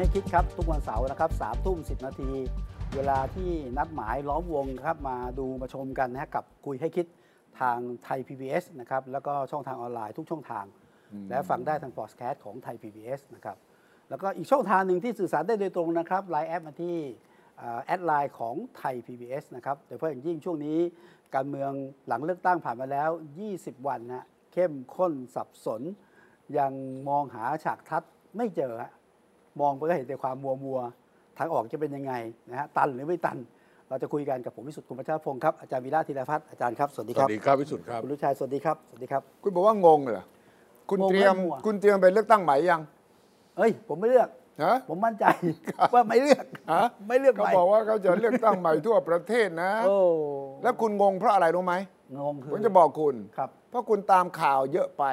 ให้คิดครับ ทุกวันเสาร์นะครับสามทุ่มสิบนาที เวลาที่นัดหมายล้อมวงครับมาดูมาชมกันนะฮะกับคุยให้คิดทางไทย PBS นะครับแล้วก็ช่องทางออนไลน์ทุกช่องทาง และฟังได้ทางพอดแคสต์ของไทย PBS นะครับแล้วก็อีกช่องทางหนึ่งที่สื่อสารได้โดยตรงนะครับไลน์แอปมาที่แอดไลน์ของไทย PBS นะครับโดยเฉพาะอย่างยิ่งช่วงนี้ การเมืองหลังเลือกตั้งผ่านมาแล้ว 20 วันนะเข้มข้นสับสน ยังมองหาฉากทัดไม่เจอฮะ มองไปก็เห็นแต่ความมัวมัวๆทางออกจะเป็นยังไงนะฮะตันหรือไม่ตัน เราจะคุยกันกับผมวิสุทธิ์คุณพัชรพงศ์ครับอาจารย์วีระธีรพัฒน์อาจารย์ครับสวัสดีสครัวับสดีครับวิสุทธ์ครับคุณลุชัยสวัสดีครับสวัสดีครับ คุณบอกว่างงเหรอคุณงงเตรียมและมั่ว คุณเตรียมไปเลือกตั้งใหม่ยังเอ้ย ผมไม่เลือก ฮะ ผมมั่นใจ ว่าไม่เลือกฮะ ไม่เลือกเขาใหม่บอกว่าเขาจะเลือกตั้งใหม่ทั่วประเทศนะ โอ้แล้วคุณงงเพราะอะไรรู้ไหมงงคือผมจะบอกคุณ ครับ เพราะคุณตามข่าวเยอะไป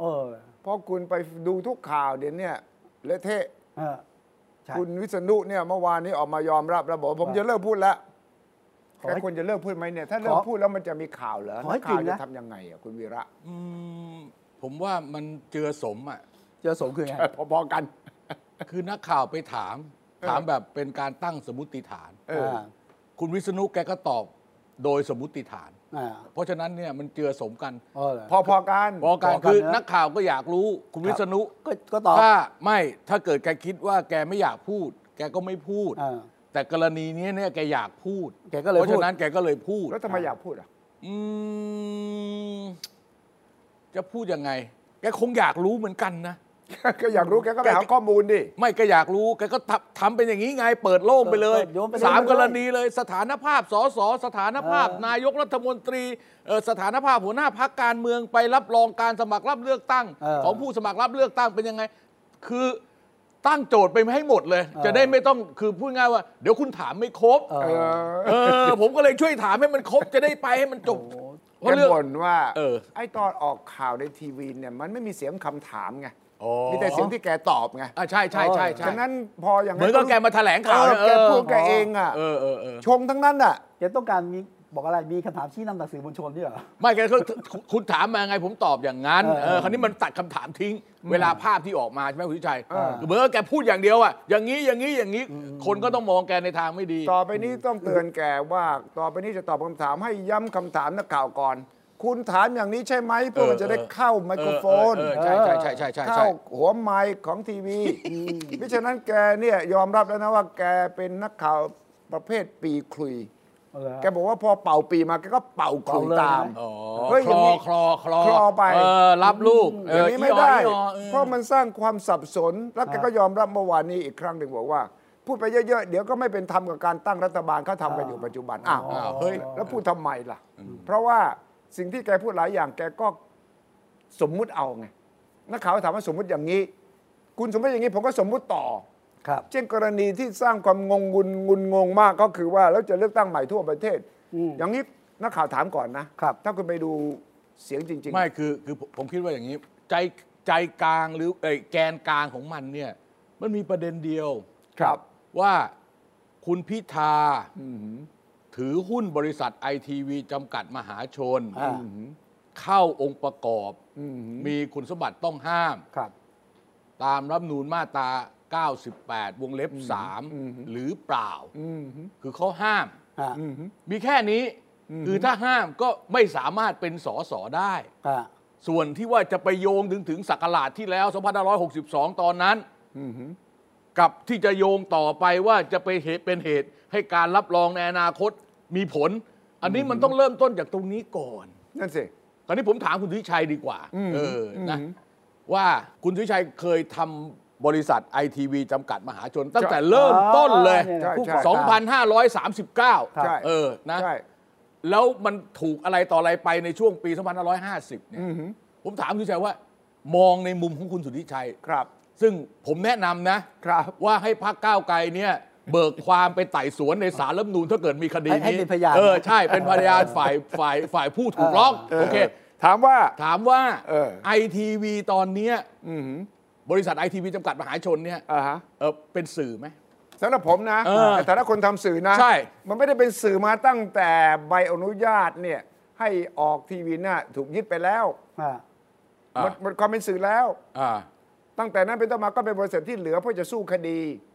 เออ เพราะคุณไปดูทุกข่าวเดี๋ยวเนี้เละเทะเออใช่ คุณวิษณุเนี่ยเมื่อวานนี้ออกมายอมรับแล้วบอกว่าผมว่าจะเลิกพูดแล้วขอแค่ให้ควรจะเลิกพูดไหมเนี่ยถ้าเลิขกอพูดแล้วมันจะมีข่าวเหรอขอให้นักข่าวจริงจะนะทำยังไงอะคุณวีระอืมผมว่ามันเจือสมอะเจอสงคือไงพอๆกัน คือนักข่าวไปถามเออถามแบบเป็นการตั้งสมมติฐานเอออ่าคุณวิษณุแกก็ตอบโดยสมมติฐานอ่า เพราะฉะนั้นเนี่ยมันเจือสมกันเออเหรอพอๆกันพอการพอกันคือนะนักข่าวก็อยากรู้คุณวิษณุก็ก็ตอบถ้าไม่ถ้าเกิดแกคิดว่าแกไม่อยากพูด แกก็ไม่พูดอ่าแต่กรณีนี้เนี่ยแกอยากพูดแกก็เลยเพราะพูดฉะนั้นแกก็เลยพูดแล้วทำไมอยากพูดอะอืมจะพูดยังไง แกคงอยากรู้เหมือนกันนะ ก็อยากรู้แกก็ไปหาข้อมูลดิ ไม่ก็อยากรู้แกก็ทำทำเป็นอย่างนี้ไงเปิดโล่งไปเลยเปิดโยนไปเลยสามไปเลยกรณีเลยสถานภาพสสสถานภาพเออนายกรัฐมนตรีเอ่อสถานภาพหัวหน้าพักการเมืองไปรับรองการสมัครรับเลือกตั้งเออของผู้สมัครรับเลือกตั้งเป็นยังไง คือตั้งโจทย์ไปให้หมดเลยเออจะได้ไม่ต้องคือพูดง่ายว่า เดี๋ยวคุณถามไม่ครบเอเอออเออผมก็เลยช่วยถามให้มันครบจะได้ไปให้มันจบโอ้เพราะแกเรื่องบ่นว่าเออไอ้ตอนออกข่าวในทีวีเนี่ยมันไม่มีเสียงคำถามไงอ๋อ มีแต่เสียงที่แกตอบไงอะใช่ใช่ใช่ใช่ฉะนั้นพออย่างเหมือนกับแกมาแถลงข่าวเออนะแกเออพูดแกเองอะเออเออเออชงทั้งนั้นอะแกต้องการมีบอกอะไรมีคำถามชี้นำจากสื่อมวลชนนี่เหรอไม่แกก็คุณถามมาไงผมตอบอย่างนั้นเออเออคราวนี้มันตัดคำถามทิ้ง เวลาภาพที่ออกมาใช่ไหมคุณวิชัยเออเหมือนกับแกพูดอย่างเดียวอะอย่างนี้อย่างนี้อย่างนี้คนก็ต้องมองแกในทางไม่ดี ต่อไปนี้ต้องเตือนแกว่า ต่อไปนี้จะตอบคำถามให้ย้ำคำถามนักข่าวก่อน คุณถามอย่างนี้ใช่ไหมเพื่อมันจะได้เข้าไมโครโฟนเออเออใช่ใช่ใช่ใช่ใช่เข้าหัวไมค์ของทีวีเพราะฉะนั้นแกเนี่ยยอมรับแล้วนะว่าแกเป็นนักข่าวประเภทปีคลุยเอาเหรอแกบอกว่าพอเป่าปีมาแกก็เป่าคลุยเป่าเลยตามนะอ๋อเฮ้ยคอลย่างอนี้คลอคลอคลอไปเออรับลูกอย่างนี้ไม่ได้อีออออเพราะมันสร้างความสับสน แล้วแกก็ยอมรับเมื่อวานนี้อีกครั้งหนึ่งบอกว่า พูดไปเยอะๆ เดี๋ยวก็ไม่เป็นธรรมกับการตั้งรัฐบาลเขาทำกันอยู่ปัจจุบันอ้าวอ้าวเฮ้ยแล้วพูดทำไมล่ะ เพราะว่า สิ่งที่แกพูดหลายอย่างแกก็สมมุติเอาไงนักข่าวถามว่าสมมุติอย่างนี้ คุณสมมติอย่างนี้ผมก็สมมุติต่อครับ เช่นกรณีที่สร้างความงงงุนงุนงงมากก็คือว่าแล้วจะเลือกตั้งใหม่ทั่วประเทศอืมอย่างนี้นักข่าวถามก่อนนะครับ ถ้าคุณไปดูเสียงจริง ๆ ไม่คือคือผมผมคิดว่าอย่างนี้ ใจใจกลางหรือเอยแกนกลางของมันเนี่ยมันมีประเด็นเดียวครับว่าคุณพิธา ถือหุ้นบริษัทไอทีวีจำกัดมหาชน อ่า เข้าองค์ประกอบ อืมมีคุณสมบัติต้องห้าม ครับ ตามรัฐธรรมนูญมาตรา 98 วงเล็บ3หรือเปล่า อืมคือเขาห้าม อ่าอืมมีแค่นี้คือถ้าห้ามก็ไม่สามารถเป็นสอสอได้ อ่าส่วนที่ว่าจะไปโยงถึงถึงศักราชที่แล้ว 2562 ตอนนั้น อืมกับที่จะโยงต่อไปว่าจะไปเหตุเป็นเหตุ ให้การรับรองในอนาคตมีผล อันนี้มันต้องเริ่มต้นจากตรงนี้ก่อน นั่นสิตอนนี้ผมถามคุณทิชัยดีกว่าอืมเออนะอืมว่าคุณทิชัยเคยทำบริษัทไอทีวีจำกัดมหาชน ตั้งแต่เริ่มต้นเลยอ๋อใช่ผู้ใช่ก่อการ2,539ใช่เออนะใช่แล้วมันถูกอะไรต่ออะไรไปในช่วงปี 2550 เนี่ยอืมผมถามคุณทิชัยว่า มองในมุมของคุณสุทธิชัยครับ ซึ่งผมแนะนำนะครับว่าให้พักก้าวไกลเนี่ย เบิกความไปไต่สวนในศาลรัฐธรรมนูญถ้าเกิดมีคดีให้ให้นี้เป็นพยาน เออใช่เป็นพยานฝ่ายฝ่ายฝ่ายผู้ถูกร้องโอเค ถามว่า ถามว่าเออ ไอทีวีตอนเนี้ยอืมบริษัทไอทีวีจำกัดมหาชนเนี่ยอ่าฮะเออเป็นสื่อไหม สำหรับผมนะเออในฐานะคนทำสื่อนะ ใช่ มันไม่ได้เป็นสื่อมาตั้งแต่ใบอนุญาตเนี่ยให้ออกทีวีน่ะถูกยึดไปแล้วอ่าอ่าหมดหมดความเป็นสื่อแล้ว อ่า ตั้งแต่นั้นเป็นต้นมาก็เป็นบริษัทที่เหลือเพื่อจะสู้คดีอ่า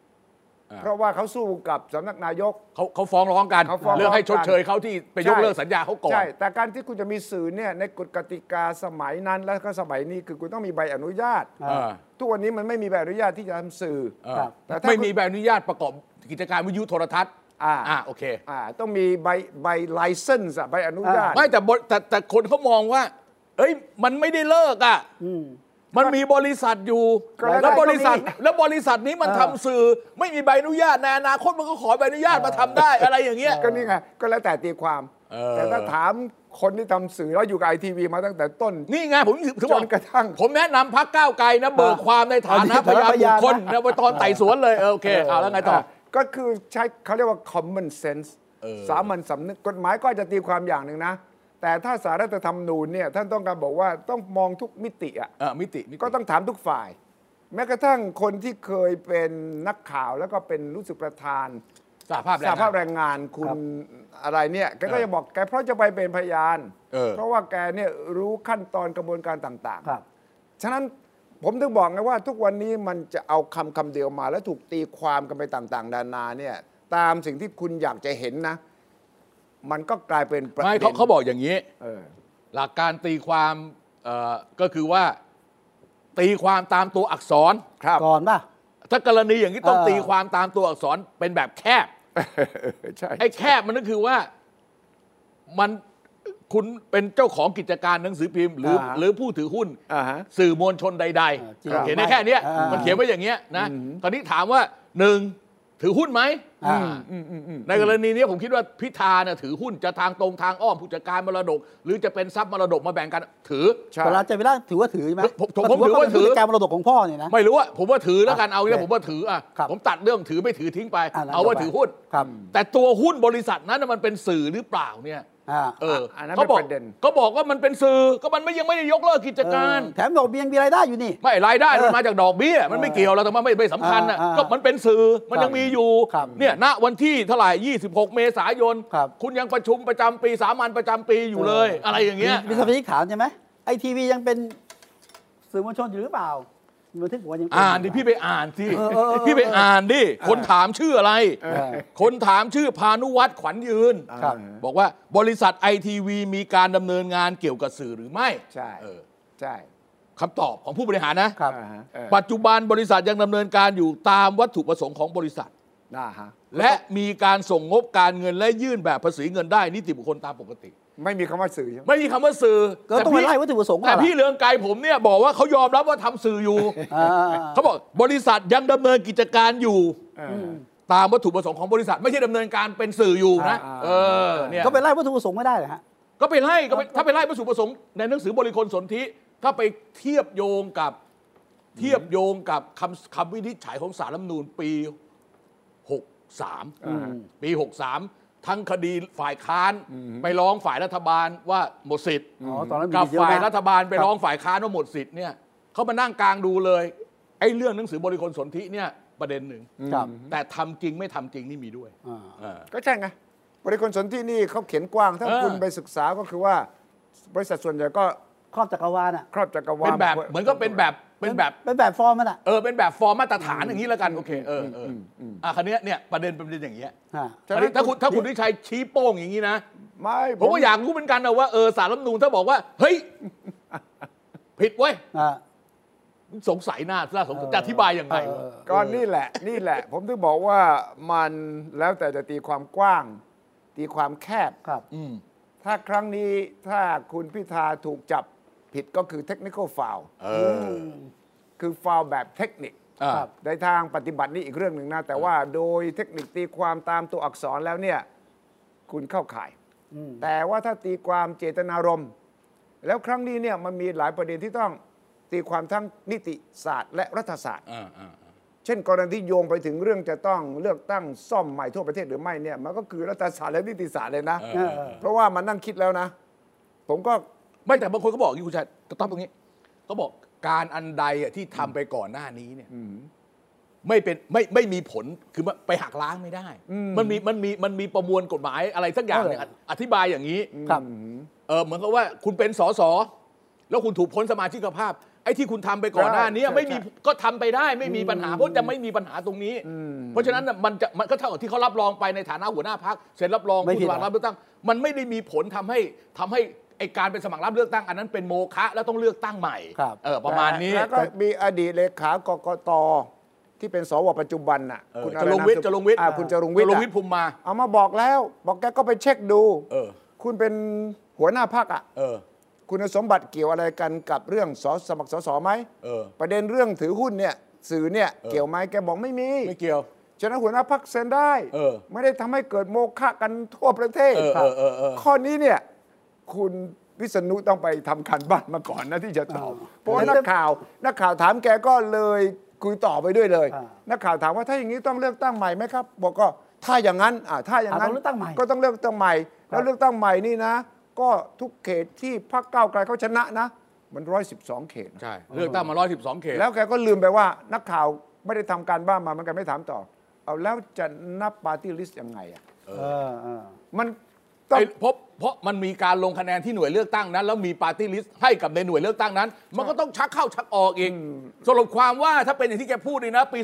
เพราะว่าเขาสู้กับสำนักนายก เขาเขาฟ้องร้องกันเขาฟ้องร้องกันเรื่องให้ชดเชยเขาที่ไปยกเลิกสัญญาเขาก่อนใช่แต่การที่คุณจะมีสื่อเนี่ยในกฎกติกาสมัยนั้น แล้วก็สมัยนี้คือคุณต้องมีใบอนุญาตอ่าทุกวันนี้มันไม่มีใบอนุญาตที่จะทำสื่ออ่าครับแต่ถ้าไม่มีใบอนุญาตประกอบกิจการวิทยุโทรทัศน์อ่าอ่าโอเคอ่าต้องมีใบใบไลเซนส์ใบอนุญาตไม่แต่บทแต่แต่คนเขามองว่า เอ้ยมันไม่ได้เลิกอะอื มมันมีบริษัทอยู่ก็แล้วแล้วแต่บริษัทก็มีแล้วบริษัทนี้มันเออทำสื่อ ไม่มีใบอนุญาตในอนาคตมันก็ขอใบอนุญาตมาทำได้อะไรอย่างเงี้ย ก็นี่ไงก็แล้วแต่ตีความ เออ แต่ถ้าถามคนที่ทำสื่อแล้วอยู่กับไอทีวีมาตั้งแต่ต้น นี่ไงผมถึงจบอกนกระทั่งผมแนะนำพักก้าวไกลนะเบิกความในฐานะเอาพที่ยานพบุยาคนคลนะนะว่าตอนไต่สวนเลยเออโอเคเอาแล้วไงต่อ ก็คือใช้เขาเรียกว่า common sense เออสามัญสำนึกกฎหมายก็จะตีความอย่างหนึ่งนะ แต่ถ้าสารรัฐธรรมนูญเนี่ยท่านต้องการบอกว่าต้องมองทุกมิติอะเออมิติมิติก็ต้องถามทุกฝ่าย แม้กระทั่งคนที่เคยเป็นนักข่าวแล้วก็เป็นรู้สึกประธานสหภาพแรสงหภาพงานแรงงานคุคณรับอะไรเนี่ยแกก็จะบอกแกเพราะจะไปเป็นพยาน เออ เพราะว่าแกเนี่ยรู้ขั้นตอนกระบวนการต่างครับๆฉะนั้นผมถึงบอกไงว่าทุกวันนี้มันจะเอาคำคำเดียวมา แล้วถูกตีความกันไปต่างๆนานาเนี่ยตามสิ่งที่คุณอยากจะเห็นนะ มันก็กลายเป็นประไม่เด็เขานเขาบอกอย่างนี้ เออ หลักการตีความเอ่อก็คือว่า ตีความตามตัวอักษร ครับ ก่อนป่ะ ถ้ากรณีอย่างนี้ต้องเออ ตีความตามตัวอักษรเป็นแบบแคบ ใช่ ไอ้แคบมันก็คือว่ามันคุณเป็นเจ้าของกิจการหนังสือพิมพ์ หรืออาหรือผู้ถือหุ้น อ่าฮะ สื่อมวลชนใดจริงๆเขียนได้แค่เนี้ยอ่ามัมันเขียนไว้อย่างเงี้ยนะตอนนี้ถามว่าหนึ่ง ถือหุ้นไหมอ่า ในกรณีนี้ผมคิดว่าพิธาเนี่ยถือหุ้นจะทางตรงทางอ้อมผู้จัดการมรดก หรือจะเป็นทรัพย์มรดกมาแบ่งกันถือ ใช่เวลาจะเวลาถือว่าถือใช่ไหมผมผมผมถือว่าถือ เป็นผู้จัดการมรดกของพ่อเนี่ยนะ ไม่รู้ว่าผมว่าถือแล้วกันอะเอางี้โอเคผมว่าถืออะครับผมตัดเรื่องถือไม่ถือทิ้งไป อะแล้วเอาว่าต่อไป ถือหุ้น ครับ แต่ตัวหุ้นบริษัทนั้นน่ะมันเป็นสื่อหรือเปล่าเนี่ย อ่าเอออันนั้นเขาบอกเป็นประเด็นก็บอกว่ามันเป็นสื่อก็มันไม่ยังไม่ได้ยกเลิกกิจการเออแถมบอกมียังมีรายได้อยู่นี่ ไม่รายได้มันเออมาจากดอกเบี้ย มันไม่เกี่ยวแล้วแต่ว่าไม่ไม่สำคัญนะอ่าอ่าก็มันเป็นสื่อมันยังมีอยู่ครับเนี่ยณวันที่เท่าไหร่ 26 เมษายนครับคุณยังประชุมประจำปีสามัญประจำปีอยู่เลย อะไรอย่างเงี้ยมีมีสมาชิกถามใช่ไหมไอทีวียังเป็นสื่อมวลชนอยู่หรือเปล่ามี บันทึกบอกว่ายังเป็อ่านดิพี่ไปอ่านสิเออเออเออพี่ไปอ่านดิคนถามชื่ออะไรเออคนถามชื่อพานุวัฒน์ขวัญยืนครับบอกว่าบริษัทไอทีวีมีการดำเนินงานเกี่ยวกับสื่อหรือไม่ ใช่เออใช่คำตอบของผู้บริหารนะครับอ่าฮะเออปัจจุบันบริษัทยังดำเนินการอยู่ตามวัตถุประสงค์ของบริษัทอ่าฮะและมีการส่งงบการเงินและยื่นแบบภาษีเงินได้นิติบุคคลตามปกติ ไม่มีคำว่าสื่อใช่ไหมไม่มีคำว่าสื่อก็ต้องไปไล่วัตถุประสงค์ก่อนแต่ล่ะพี่เลืองไกรผมเนี่ยบอกว่าเขายอมรับว่าทำสื่ออยู่ อ่าเขาบอกบริษัทยังดำเนินกิจการอยู่ เออ ตามวัตถุประสงค์ของบริษัท ไม่ใช่ดำเนินการเป็นสื่ออยู่นะ อ่า เออเนี่ยก็ไปไล่วัตถุประสงค์ไม่ได้เหรอฮะ ก็ไปไล่ก็ไปถ้าไปไล่วัตถุประสงค์ในหนังสือบริคลสนธิถ้าไปเทียบโยงกับเทียบโยงกับคำคำวินิจฉัยของสารรัฐธรรมนูญปี 63อ่าฮะปี 63 ทั้งคดีฝ่ายค้านไปร้องฝ่ายรัฐบาลว่าหมดสิทธิ์อ๋อตอนนั้นมีกับเยอะฝ่ายนะรัฐบาลไปครับร้องฝ่ายค้านว่าหมดสิทธิ์เนี่ยเขามานั่งกลางดูเลยไอ้เรื่องหนังสือบริคลสนธิเนี่ยประเด็นหนึ่งครับแต่ทำจริงไม่ทำจริงนี่มีด้วยอ่าอ่าก็ใช่ไงบริคนสนที่นี่เขาเขียนกว้าง ถ้าเออคุณไปศึกษาก็คือว่า บริษัทส่วนใหญ่ก็ครอบจักรวาลอะครอบจักรวาลเป็นแบบเหมือนก็เป็นแบบ เป็นแบบเป็นแบบฟอร์มมันอะเออเป็นแบบฟอร์มมาตรฐานอย่างนี้แล้วกันโอเคเออเออออะคันนี้ยเนี่ยประเด็นเป็นประเด็นอย่างเงี้ยฮะฉะอันนั้นี้นถ้าคุณถ้าคุณวิชัยชี้โป้งอย่างนี้นะไม่ผมก็อยากรู้เหมือนกันนะว่าเออสารรัฐธรรมนูญถ้าบอกว่า เฮ้ย ผิดเว้ยอ่าสงสัยหน้าน่าสงสัยเออจะอธิบายยังไงเออวะก็นี่แหละ นี่แหละ ผมถึงบอกว่ามันแล้วแต่จะตีความกว้าง ตีความแคบครับอืมถ้าครั้งนี้ถ้าคุณพิธาถูกจับ ผิดก็คือเทคนิค a l ฟาวเออคือฟาวแบบเทคนิคอ่าครับในทางปฏิบัตินี่อีกเรื่องหนึ่งนะ แต่ว่าโดยเทคนิคตีความตามตัวอักษรแล้วเนี่ย คุณเข้าข่ายอืมแต่ว่าถ้าตีความเจตนารมณ์ แล้วครั้งนี้เนี่ยมันมีหลายประเด็นที่ต้องตีความทั้งนิติศาสตร์และรัฐศาสตร์อ่าอ่าเช่น กรณีที่โยงไปถึงเรื่องจะต้องเลือกตั้งซ่อมใหม่ทั่วประเทศหรือไม่เนี่ยมันก็คือรัฐศาสตร์และนิติศาสตร์เลยนะเออเออเพราะว่ามันนั่งคิดแล้วนะ ผมก็ ไม่แต่บางคนก็บอกอย่างนี้คุณชายต้องตรงนี้เขาบอกการอันใดอะที่ทำไปก่อนหน้านี้เนี่ยไม่เป็นไม่ไม่มีผลคือไปหักล้างไม่ได้มันมีมันมีมันมีประมวลกฎหมายอะไรสักอย่างเนี่ยเออ อธิบายอย่างนี้ครับ เออเหมือนกับว่าคุณเป็นสสแล้วคุณถูกพ้นสมาชิกภาพ ไอ้ที่คุณทำไปก่อนหน้านี้ใช่ไม่มีใช่ก็ทำไปได้ไม่มีปัญหาเพราะจะไม่มีปัญหาตรงนี้เพราะฉะนั้นน่ะมันจะมันก็เท่ากับที่เขารับรองไปในฐานะหัวหน้าพักเซ็นรับรองไม่ผู้ผิสดมัครหรอ รับเลือกตั้งมันไม่ได้มีผลทำให้ทำให้ไอการเป็นสมัครรับเลือกตั้งอันนั้นเป็นโมฆะแล้วต้องเลือกตั้งใหม่ครับเออประมาณนี้แล้วก็มีอดีตเลขากกตที่เป็นสวปัจจุบันน่ะเออคุณจรงวิทย์อะไนามสกุจรงวิทย์อ่าคุณจรงวิทย์จรงอะวิทย์ภูมิมา เอามาบอกแล้ว บอกแกก็ไปเช็คดูเออคุณเป็นหัวหน้าพักอะเออคุณสมบัติเกี่ยวอะไรกันกับเรื่องสสมัครสสไหมเออประเด็นเรื่องถือหุ้นเนี่ยสื่อเนี่ยเออเกี่ยวไหมแกบอกไม่มีไม่เกี่ยวฉะนั้นหัวหน้าพักเซ็นได้เออไม่ได้ทำให้เกิดโมฆะกันทั่วประเทศเออเออเออเออข้อนี้เนี่ย คุณวิษณุต้องไปทำการบ้านมาก่อนนะที่จะตอบอ่าเพราะว่านักข่าว นักข่าวถามแกก็เลยคุยต่อไปด้วยเลยอ่านักข่าวถามว่าถ้าอย่างนี้ต้องเลือกตั้งใหม่ไหมครับ บอกก็ถ้าอย่างนั้นอ่าถ้าอย่างนั้นอ่าต้องเลือกตั้งใหม่ก็ต้องเลือกตั้งใหม่ครัแล้บวเลือกตั้งใหม่นี่นะ ก็ทุกเขตที่พรรคก้าวไกลเขาชนะนะ มันร้อยสิบสองเขตนะใช่เลือกตั้งมา112เขต แล้วแกก็ลืมไปว่านักข่าวไม่ได้ทำการบ้านมามันแกไม่ถามต่อ เอาแล้วจะนับปาร์ตี้ลิสต์ยังไงอะเออเออมันต้องไอ้เพราะ เพราะมันมีการลงคะแนนที่หน่วยเลือกตั้งนั้น แล้วมีปาร์ตี้ลิสต์ให้กับในหน่วยเลือกตั้งนั้น มันก็ต้องชักเข้าชักออกอีกสรุปความว่าถ้าเป็นอย่างที่แกพูดนี่นะ ปี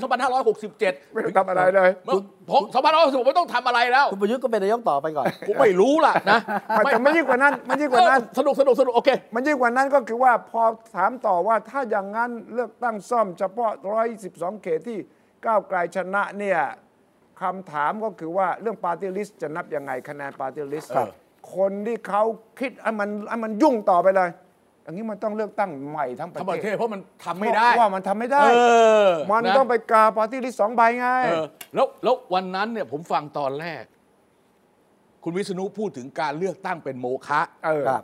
2567 ไม่ต้องทำอะไรเลยเมื่อผม2566ไม่ต้องทำอะไรแล้ว คุณประยุทธ์ก็เป็นนายกต่อไปก่อนผมไม่รู้ล่ะนะมันแต่ไม่ยิ่งกว่านั้นมันยิ่งกว่านั้นเออสนุกสนุกสนุกโอเคมันยิ่งกว่านั้นก็คือว่าพอถามต่อว่าถ้าอย่างนั้นเลือกตั้งซ่อมเฉพาะ 112 เขตที่ก้าวไกลชนะเนี่ยคำถามก็คือว่าเรื่องปาร์ตี้ลิสต์จะนับยังไงคะแนนปาร์ตี้ลิสต์ ครับคนที่เขาคิดให้มันให้มันยุ่งต่อไปเลย อย่างนี้มันต้องเลือกตั้งใหม่ทั้งประเทเทศศเพราะมันทำไม่ได้เพราะว่ามันทำไม่ได้ เออมันนะ ต้องไปกาปาร์ตี้ลิสต์สองใบไง เออแล้วแล้ววันนั้นเนี่ยผมฟังตอนแรก คุณวิษณุพูดถึงการเลือกตั้งเป็นโมฆะเออครับ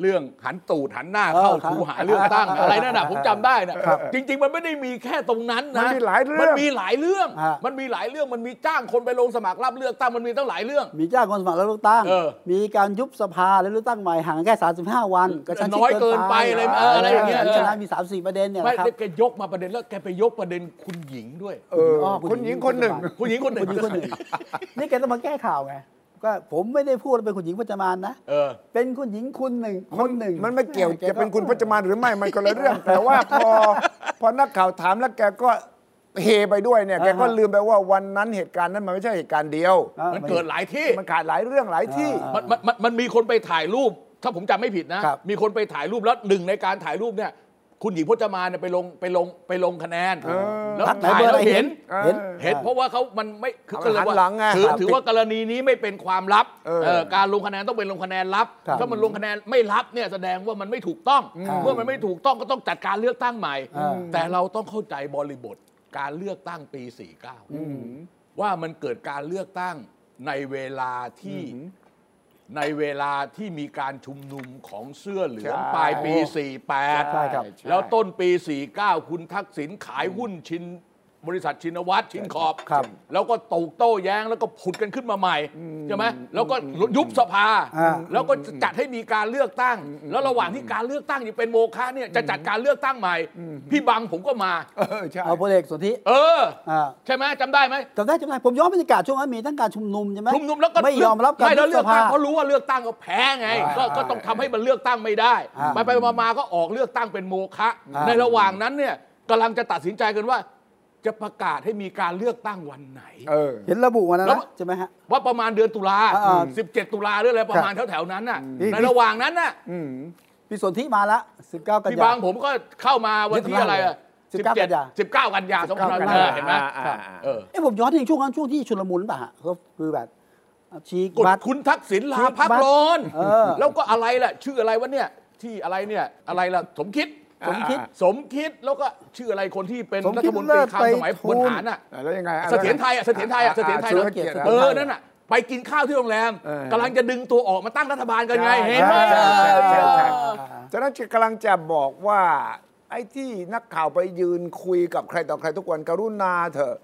เรื่องหันตูดหันหน้าเข้าเออครับคูหาเลือกตั้งอะไรนั่นน่ะผมจำได้นะครับจริง ๆ มันไม่ได้มีแค่ตรงนั้นมันะนมีหลายเรื่องมันมีหลายเรื่องฮะมันมีหลายเรื่องมันมีจ้างคนไปลงสมัครรับเลือกตั้งมันมีตั้งหลายเรื่อง มีจ้างคนสมัครแล้วเลือกตั้งเออมีการยุบสภาแล้วเลือกตั้งใหม่ห่างกันแค่ 35 วันกระชั้นชิดน้อยเกินไปอะไรเอออะไรอย่างเงี้ยชนะมี3 4ประเด็นเนี่ยไม่นะครับแกยกมาประเด็นแล้วแกไปยกประเด็นคุณหญิงด้วยเอออ๋อคนหญิงคนหนึ่งคุณหญิงคนหนึ่คุณงหญิงคนหนึ่งนี่แกต้องมาแก้ข่าวไง ก็ผมไม่ได้พูดว่าเป็นคุณหญิงพจมานนะเออ เป็นคุณหญิงคุณหนึ่งคนหนึ่งมันไม่เกี่ยวแจะเป็นคุณพจมานหรือไม่มันคนละเรื่อง แต่ว่าพอพอนักข่าวถามแล้วแกก็เฮไปด้วยเนี่ยแกก็ลืมไปว่าวันนั้นเหตุการณ์นั้นมันไม่ใช่เหตุการณ์เดียวอะมันเกิดหลายที่มันขาดหลายเรื่องหลายที่อ่ามันมันมันมันมีคนไปถ่ายรูป ถ้าผมจำไม่ผิดนะครับมีคนไปถ่ายรูปแล้วหนึ่งในการถ่ายรูปเนี่ย คุณหญิงพจมานเนี่ยไปลงไปลงไปลงคะแนนเออแล้วพักไหนถ่ายเบอร์แล้อะวไรเห็นเห็น เห็นเพราะว่าเขามันไม่คือเอาก็เลยหันว่าหลังไงถือครับถือว่ากรณีนี้ไม่เป็นความลับเออเอ่อการลงคะแนนต้องเป็นลงคะแนนลับ ครับถ้ามันลงคะแนนไม่ลับเนี่ยแสดงว่ามันไม่ถูกต้อง ครับเมื่อมันไม่ถูกต้องก็ต้องจัดการเลือกตั้งใหม่ อืม แต่เราต้องเข้าใจบริบทการเลือกตั้งปี 49 ว่ามันเกิดการเลือกตั้งในเวลาที่ ในเวลาที่มีการชุมนุมของเสื้อเหลืองใช่ปลายปีใช่48ครับแล้วต้นปี 49 คุณทักษิณขายหุ้นชิน บริษัทชินวัตรชินขอบ ครับแล้วก็ตกโต้แย้งแล้วก็ผุดกันขึ้นมาใหม่ใช่ไหมแล้วก็ยุบสภา อ่า แล้วก็จะจัดให้มีการเลือกตั้ง แล้วระหว่างที่การเลือกตั้งอยู่เป็นโมฆะเนี่ยจะจัดการเลือกตั้งใหม่ พี่บังผมก็มา เออใช่ เอาพลเอกสนธิเออ อ่าใช่ไหมจำได้ไหมจำได้จำได้ผมย้อนบรรยากาศช่วงนั้นมีทั้งการชุมนุมใช่ไหมชุมนุมแล้วก็ไม่ยอมรับการไม่แล้วยุเลืบอสกตั้ภางเพราะรู้ว่าเลือกตั้งก็แพ้ไงก็อ่าก็ต้องทำให้มันเลือกตั้งไม่ได้ อ่าไปไปมามาก็ออกเลือกตั้งเป็นโมฆะอ่า ในระหว่างนั้นเนี่ยกำลังจะตัดสินใจกันว่า จะประกาศให้มีการเลือกตั้งวันไหน เออ เห็นระบุวันนั้นแล้ว นะใช่ไหมฮะ ว่าประมาณเดือนตุลาอ่า17 ตุลาหรืออะไรประมาณแถวๆนั้นน่ะนี่ในระหว่างนั้นน่ะอืม พี่สนธิมาละ19 กันพี่ยา บางผมก็เข้ามาวันที่อะไรอะ19กันยา17 19กันยาสองพัน19เออเห็นไหมอ่าอ่าอ่า เออเอ้ผมย้อนถึงช่วงนั้นช่วงที่ชุลมุนป่ะฮะก็คือแบบฉีกกดบัตร คุณทักษิณลาฉีกพักบัตรร้อน เออ แล้วก็อะไรล่ะ ชื่ออะไรวะเนี่ย ที่อะไรเนี่ย อะไรล่ะ สมคิด สมคิด สมคิดแล้วก็ชื่ออะไรคนที่เป็นสมรัคิฐดมนตรีคลังเลิศสมัยไปบนทูลฐานอะแล้วยังไงอะเสถียรไทยอะเสถียรไทยอะเสถียรไทยสุนะรเกียรติเออเสถียรไทยนั่นอะไปกินข้าวที่โรงแรมเออกำลังจะดึงตัวออกมาตั้งรัฐบาลกันไงใช่เห็นไหมใช่ใช่ใช่ใช่อ่าฉะนั้นกำลังจะบอกว่าไอ้ที่นักข่าวไปยืนคุยกับใครต่อใครทุกวันกรุณาเถอะ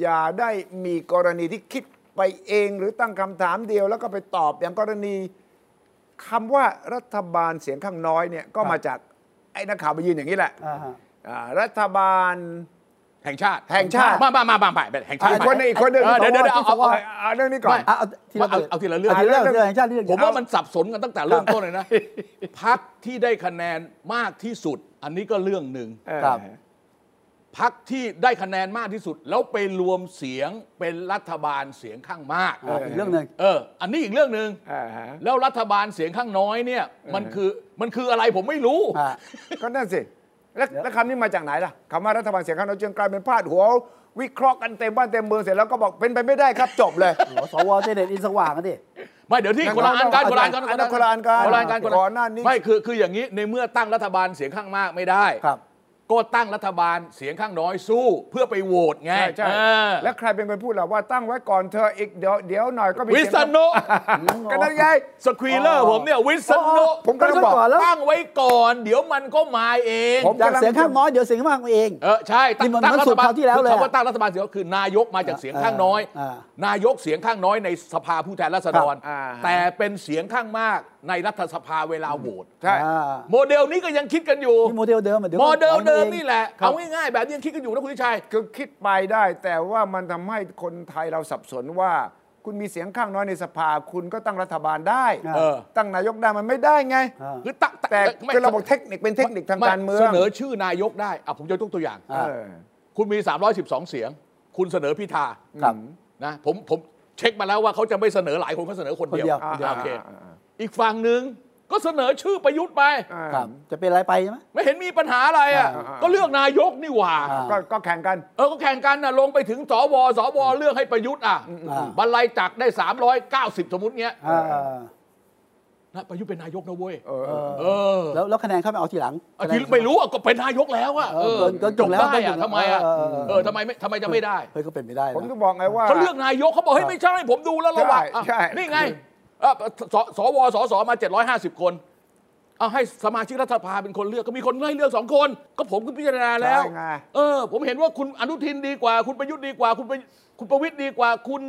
อย่าได้มีกรณีที่คิดไปเองหรือตั้งคำถามเดียว แล้วก็ไปตอบอย่างกรณีคำว่ารัฐบาลเสียงข้างน้อยเนี่ยก็มาจาก ไอ้นักข่าวไปยืนอย่างนี้แหละอ่าฮะอ่ารัฐบาลแห่งชาติแห่งชาติมามามามามาแห่งชาติอีกคนหนึงอีกคนหนึงเออเดี๋ยวเดี๋ยวเดี๋ยวเอาเอาเอาเอาเรื่องนี้ก่อนไม่อะเอาทีละเอาเอาทีละเรื่องาทีละเรื่องทีละแห่งชาติทีละผมว่ามันสับสนกันตั้งแต่เริ่มต้นเลยนะพักที่ได้คะแนนมากที่สุด อันนี้ก็เรื่องหนึ่งครับ พักที่ได้คะแนนมากที่สุด แล้วไปรวมเสียงเป็นรัฐบาลเสียงข้างมาก อ่าอีกเรื่องหนึ่ง เออ อันนี้อีกเรื่องหนึ่งอ่าฮะแล้วรัฐบาลเสียงข้างน้อยเนี่ยมันคือมันคืออะไรผมไม่รู้ อ่า ก็นั่นสิแล้วแล้วคำนี้มาจากไหนล่ะคำว่ารัฐบาลเสียงข้างน้อยจึงกลายเป็นพาดหัว วิเคราะห์กันเต็มบ้านเต็มเมืองเสร็จแล้วก็บอกเป็นไปไม่ได้ครับจบเลยโอ้สวเจเด็ดอินสว่างกันดิ ไม่เดี๋ยวที่คนละอันกันคนละอันกันอันนั้นคนละอันกันคนละอันกันคละก่อนหน้านี้ ไม่คือคืออย่างนี้ในเมื่อตั้งรัฐบาลเสียงข้างมากไม่ได้ ครับ ก็ตั้งรัฐบาลเสียงข้างน้อยสู้เพื่อไปโหวตไงใช่ใช่เออแล้วใครเป็นคนพูดล่ะว่าตั้งไว้ก่อนเธออีกเดี๋ยวเดี๋ยวหน่อยก็มีวิเสียงษณุก็นั่นไง สควีเลอร์ผมเนี่ยวิษณุผมก็เลยบอกแล้วตั้งไว้ก่อน เดี๋ยวมันก็มาเองผมจากเสียงข้างน้อยเดี๋ยวเสียงข้างมากมาเองเออใช่ตั้งนี่มันตั้งมันรัสุฐดบาลคราวที่แล้วเลยคือคำว่าตั้งรัฐบาลเสียงคือนายกมาจากเสียงข้างน้อยอ่านายกเสียงข้างน้อยในสภาผู้แทนราษฎรอ่าแต่เป็นเสียงข้างมาก ในรัฐสภาเวลาโหวตใช่ อ่า โมเดลนี้ก็ยังคิดกันอยู่ นี่โมเดลเดิมอะดี๋ยวโมเดลเดิมองนี่แหละครับเอาง่ายๆแบบนี้ยังคิดกันอยู่นะคุณทิชัย คือคิดไปได้ แต่ว่ามันทำให้คนไทยเราสับสนว่า คุณมีเสียงข้างน้อยในสภา คุณก็ตั้งรัฐบาลได้ เออ ตั้งนายกได้มันไม่ได้ไง อ่า คือตั้งแต่ไม่คือระบบเทคนิคเป็นเทคนิคทางไม่การเมือง เสนอชื่อนายกได้อะผมจะยกตัวอย่างอ่าเออ คุณมี 312 เสียง คุณเสนอพิธาครับ นะผมผมเช็คมาแล้วว่าเขาจะไม่เสนอหลายคนเขาเสนอคนเดียวคนเดียว อ่าโอเค อ่าอ่า อีกฝั่งหนึ่งก็เสนอชื่อประยุทธ์ไปอ่าครับจะเป็นอะไรไปใช่ไหมไม่เห็นมีปัญหาอะไรอะอ่าอ่า ก็เลือกนายกนี่หว่า อ่า ก็ก็แข่งกัน เออก็แข่งกันนะลงไปถึงสวสวเลือกให้ประยุทธ์อะอ่า บรรลัยจักรได้ 390 สมมติเงี้ยอ่านะประยุทธ์เป็นนายกนะเว้ย เออเออเออ แล้วแล้วคะแนนเข้าไปเอาทีหลังอะที่ไม่รู้อะก็เป็นนายกแล้วอะเออเกินเกินจบแล้วได้เกินจอะบแล้วทำไมอะเออเออเออเออทำไมไม่ทำไมจะไม่ได้เฮ้ยก็เป็นไปได้นะ ผมก็บอกไงว่า เขาเลือกนายกเขาบอกเฮ้ยไม่ใช่ผมดูแล้วระหว่างใช่อะใช่ นี่ไงเอ่อ สสวสสมา 750 คน เอาให้สมาชิกรัฐสภาเป็นคนเลือก ก็มีคนให้เลือกสองคน ก็ผมก็พิจารณาแล้วใช่ไงเออ ผมเห็นว่าคุณอนุทินดีกว่า คุณประยุทธ์ดีกว่า คุณประคุณประวิตยดีกว่า คุณ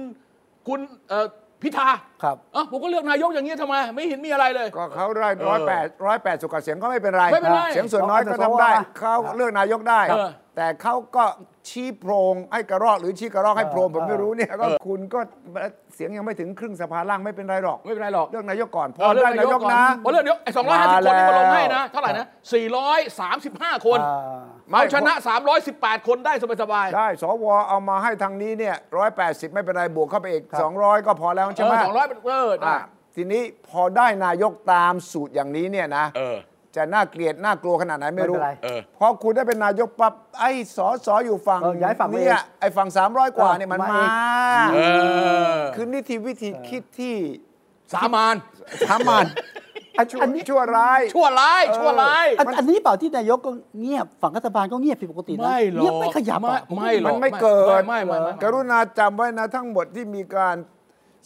คุณเอ่อพิธาครับอะผมก็เลือกนายกอย่างนี้ยทำไม ไม่เห็นมีอะไรเลย ก็เขาได้เออร้อยแปดร้อยแปดสุกว่าเสียงก็ไม่เป็นไรไม่เป็นไร เสียงส่วนน้อยก็ทำได้ครับเขาเลือกนายกได้เออ แต่เขาก็ชี้โพรงให้กระรอกหรือชี้กระรอกให้โพรงผมไม่รู้เนี่ยก็คุณก็เสียงยังไม่ถึงครึ่งสภาล่างไม่เป็นไรหรอกไม่เป็นไรหรอกเลือกนายกก่อนพเอออเลือกได้นายกก่อนะพอเลือกนายกไอ้สองร้อยห้าสิบคนนี่มาลงให้นะเท่าไหร่นะ435คนอ่าเอาชนะ 318 คนได้สบายๆได้สวเอามาให้ทางนี้เนี่ยร้อยแปดสิบไม่เป็นไรบวกเข้าไปอีกสองร้อยก็พอแล้วใช่ไหมสองร้อยเออได้อะทีนี้พอได้นายกตามสูตรอย่างนี้เนี่ยนะเออ จะน่าเกลียดน่ากลัวขนาดไหนไม่รู้ ไม่เป็นไรเออ พอคุณได้เป็นนายกปั๊บไอ้สอสออยู่ฝั่งเออย้ายฝั่งมาเนี่ยเองไอ้ฝั่ง 300 กว่าเนี่ยมันมามาเองเออคือนี่ที่วิธีคิดที่สามานทำมันอันชั่วอันนี้ ชั่วร้าย ชั่วร้ายชั่วร้าย อันอันนี้เปล่าที่นายกก็เงียบฝั่งรัฐบาลก็เงียบผิดปกตินะไม่หรอกเงียบไม่ขยับไม่อะไม่หรมัอนกไม่เกิด ไม่ไม่ไม่ไม่กรุณาจำไว้นะทั้งหมดที่มีการ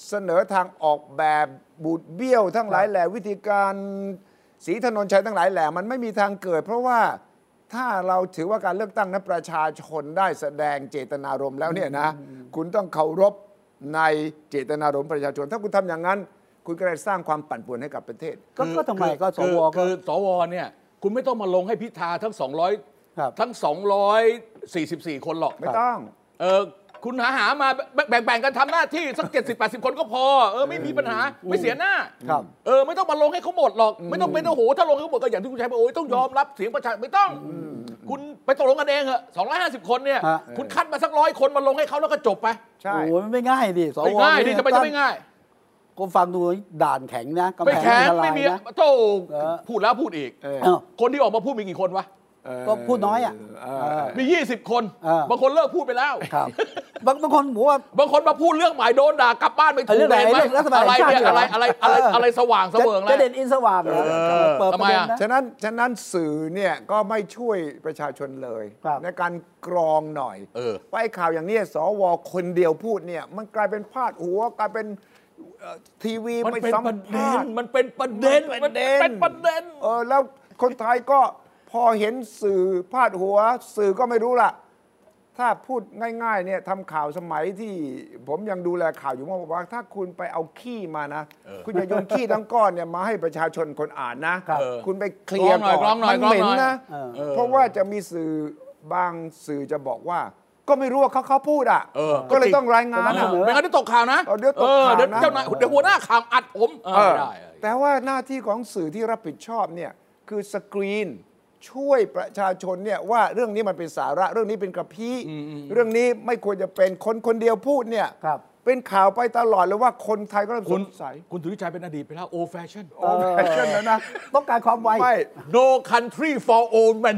เสนอทางออกแบบบูดเบี้ยวทั้งหลายแหล่วิธีการ สีถนนชัยทั้งหลายแหล่มันไม่มีทางเกิด เพราะว่าถ้าเราถือว่าการเลือกตั้งนั้นประชาชนได้แสดงเจตนารมณ์แล้วเนี่ยนะคุณต้องเคารพในเจตนารมณ์ประชาชน ถ้าคุณทำอย่างนั้น คุณก็เลยสร้างความปั่นป่วนให้กับประเทศ ก็ก็ทำไมก็สคือวก็คือสวเนี่ยคุณไม่ต้องมาลงให้พิธาทั้งครับ200 ทั้ง 244 คนหรอกไม่ต้องเออ คุณหาหามาแบ่งแบ่งกันทำหน้าที่สัก70 80คนก็พอเออไม่มีปัญหาไม่เสียหน้าครับเออไม่ต้องมาลงให้เขาหมดหรอก ไม่ต้องเป็นโอ้โหถ้าลงให้เขาหมดก็อย่างที่คุณชัยบอกโอ้ยต้องยอมรับเสียงประชาชนไม่ต้อง คุณไปตกลงกันเองเหอะ250คนเนี่ยฮะคุณคัดมาสักร้อยคนมาลงให้เขาแล้วก็จบไปใช่โอ้ยมันไม่ง่ายดิสวไม่ง่ายดิจะไปจะไม่ง่ายก็ฟังดูด่านแข็งนะกำไม่แพงแข็งทลาไม่ยมีนะโธ่เออพูดแล้วพูดอีกเออเอ้าคนที่ออกมาพูดมีกี่คนวะ ก็พูดน้อยอะเอเอออมี 20 คนเออบางคนเลิกพูดไปแล้วครับบางบางคนบอกว่า บางคนมาพูดเรื่องหมายโดนด่ากลับบ้านไปถูเรื่กองไหนเลยไหมเรื่องรัฐบาลอะไรเนี่ยแห่งชาติอะไรอะไรอะไรเหรออะไรสว่างเสจะวิงแล้จะวเด่นอินสว่างเหรอเออเปิดประเด็นทำไมนะอะฉะนั้นฉะนั้นสื่อเนี่ยก็ไม่ช่วยประชาชนเลยครับในการกรองหน่อยเออว่าไอ้ข่าวอย่างนี้สวคนเดียวพูดเนี่ย มันกลายเป็นพาดหัวกลายเป็นเอ่อทีวีมันไปเป็นสัมประเด็ภานษณ์มันเป็นประเด็นมันเป็นประเด็นเป็นประเด็นเออแล้วคนไทยก็ พอเห็นสื่อพาดหัว สื่อก็ไม่รู้ล่ะถ้าพูดง่ายๆเนี่ยทำข่าวสมัยที่ผมยังดูแลข่าวอยู่เมื่อบอกว่า ถ้าคุณไปเอาขี้มานะ คุณอย่าโยนขี้ทั้งก้อนเนี่ยมาให้ประชาชนคนอ่านนะครับคุณไปเคลียร์กรองหน่อยก่อนกรองหน่อยมันเหม็นกรองหน่อยนะเออเออเพราะว่าจะมีสื่อบางสื่อจะบอกว่าก็ไม่รู้ว่าเขาเขาพูดอะเออก็เลยต้องรายงานก็อะเสนอไม่งั้นเดี๋ยวตกข่าวนะเอาเดี๋ยวตกข่าวนะเดี๋ยวเจ้านายเดี๋ยวหัวหน้าข่าวอัดผมเออเออไม่ได้แต่ว่าหน้าที่ของสื่อที่รับผิดชอบเนี่ยคือสกรีน ช่วยประชาชนเนี่ยว่าเรื่องนี้มันเป็นสาระเรื่องนี้เป็นกระพี้เรื่องนี้ไม่ควรจะเป็นคนคนเดียวพูดเนี่ยครับเป็นข่าวไปตลอดเลยว่าคนไทยก็เริ่มสคุณงสัยคุณสุทธิชัยเป็นอดีตไปแล้ว old fashion old fashion แล้วนะ ต้องการความไว ไม่ no country for old men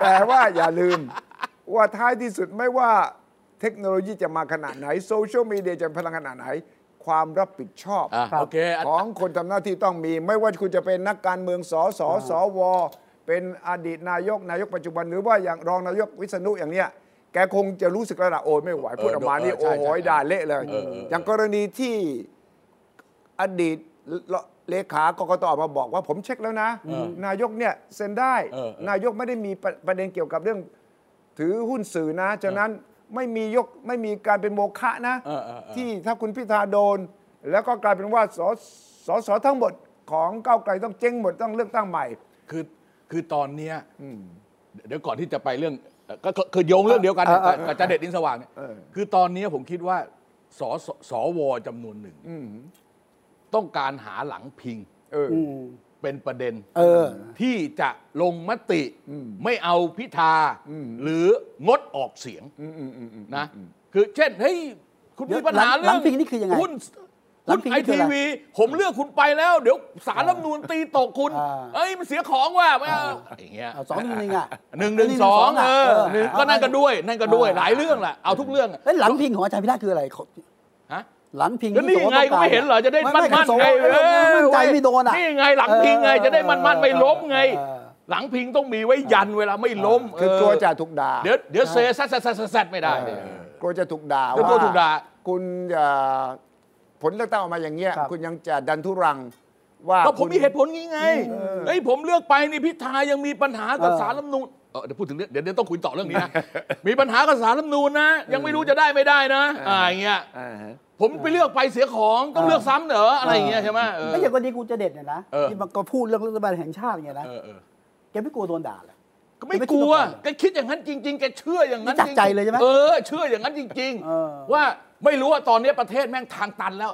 แต่ว่าอย่าลืม ว่าท้ายที่สุดไม่ว่าเทคโนโลยีจะมาขนาดไหน โซเชียลมีเดียจะพลังขนาดไหน ความรับผิดชอบอะครับโอเคอะของคนทำหน้าที่ต้องมี ไม่ว่าคุณจะเป็นนักการเมืองสสสว เป็นอดีตนายกนายกปัจจุบันหรือว่าอย่างรองนายกวิษณุอย่างเนี้ยแกคงจะรู้สึกแล้วล่ะโอ้ยไม่ไหวพูดออกมานี่เออโอ้ใช่โหใช่ด่าเละเลยเออเอออ ย่างกรณีที่อดีตเลขากกตออกมาบอกว่าผมเช็คแล้วนะ นายกเนี่ยเซ็นได้ เออเออนายกไม่ได้มีประประเด็นเกี่ยวกับเรื่อง ถือหุ้นสื่อนะ ฉะนั้น ไม่มียกไม่มีการเป็นโมฆะนะเออเออเออที่ถ้าคุณพิธาโดน แล้วก็กลายเป็นว่าสสสทั้งหมดของก้าวไกลต้องเจ๊งหมดต้องเลือกตั้งใหม่ คือคือตอนเนี้ยเดี๋ยวก่อนที่จะไปเรื่องเอ่อก็ก็คือโยงเรื่องเดียวกันเออเออกับจะเด็ดอินสว่างเนี่ยเออคือตอนเนี้ยผมคิดว่าสสสวจำนวนหนึ่งต้องการหาหลังพิง เอออืมเป็นประเด็นเออ ที่จะลงมติไม่เอาพิธาหรืองดออกเสียงนะคือเช่นเฮ้ยคุณเดี๋ยวมีปัญหาหลังเรื่องหลังพิงนี่คือยังไงหุ้นหลัหุ้งนพิงไอนี่คือทีอะไรวีผมเลือกคุณไปแล้ว เดี๋ยวสารรัฐธรรมนูนตีตกคุณอ่าเอ้ยมันเสียของว่ะไม่เอาอย่างเงี้ยเอาสองหนึ่งหนึ่งอะหนึ่งหนึ่งสองเออเออหนึ่งก็นั่นก็ด้วยนั่นก็ด้วยหลายเรื่องแหละเอาทุกเรื่องอะแล้วหลังพิงของอาจารย์พิธาคืออะไรเขาฮะ หลังพิงก็นี่ที่ไงสวก็ไม่เห็นเหรอจะได้มั่นมั่นสวไงเออมั่นใจไม่โดนอะนี่ไงหลังพิงไงจะได้มั่นมั่นไม่ล้มไงเออหลังพิงต้องมีไว้ยันเวลาไม่ล้มคือกลัวจะถูกด่าเดี๋ยวเดี๋ยวเซซัดซัดซัดซัดไม่ได้เนี่ยกลัวจะถูกด่าเดี๋ยวกลัวถูกด่าคุณจะผลเลือกตั้งออกมาอย่างเงี้ยครับคุณยังจะดันทุรังว่าก็ผมคุณมีเหตุผลงี้ไงเฮ้ยผมเลือกไปนี่พิธายังมีปัญหากับเออสารรัฐธรรมนูญเออเดี๋ยวพูดถึงเรื่องเดี๋ยวเดี๋ยวต้องคุยต่อเรื่องนี้นะมีปัญหากับสารรัฐธรรมนูญนะ ยังไม่รู้จะได้ไม่ได้นะอ่าอย่างเงี้ยอ่าฮะ ผมไปเลือกไปเสียของต้องเลือกซ้ำเหรออะไรอย่างเงี้ยใช่ไหมเออไม่อย่างวันนี้กูจะเด็ดเนี่ยนะเออที่มันก็พูดเรื่องรัฐบาลแห่งชาติเนี่ยนะเออเออแกไม่กลัวโดนด่าเลยก็ไม่กลัวแกคิดอย่างนั้นจริง ๆ แกเชื่ออย่างนั้นจากใจเลยใช่ไหมเออเชื่ออย่างนั้นจริงเออๆว่าไม่รู้ว่าตอนนี้ประเทศแม่งทางตันแล้ว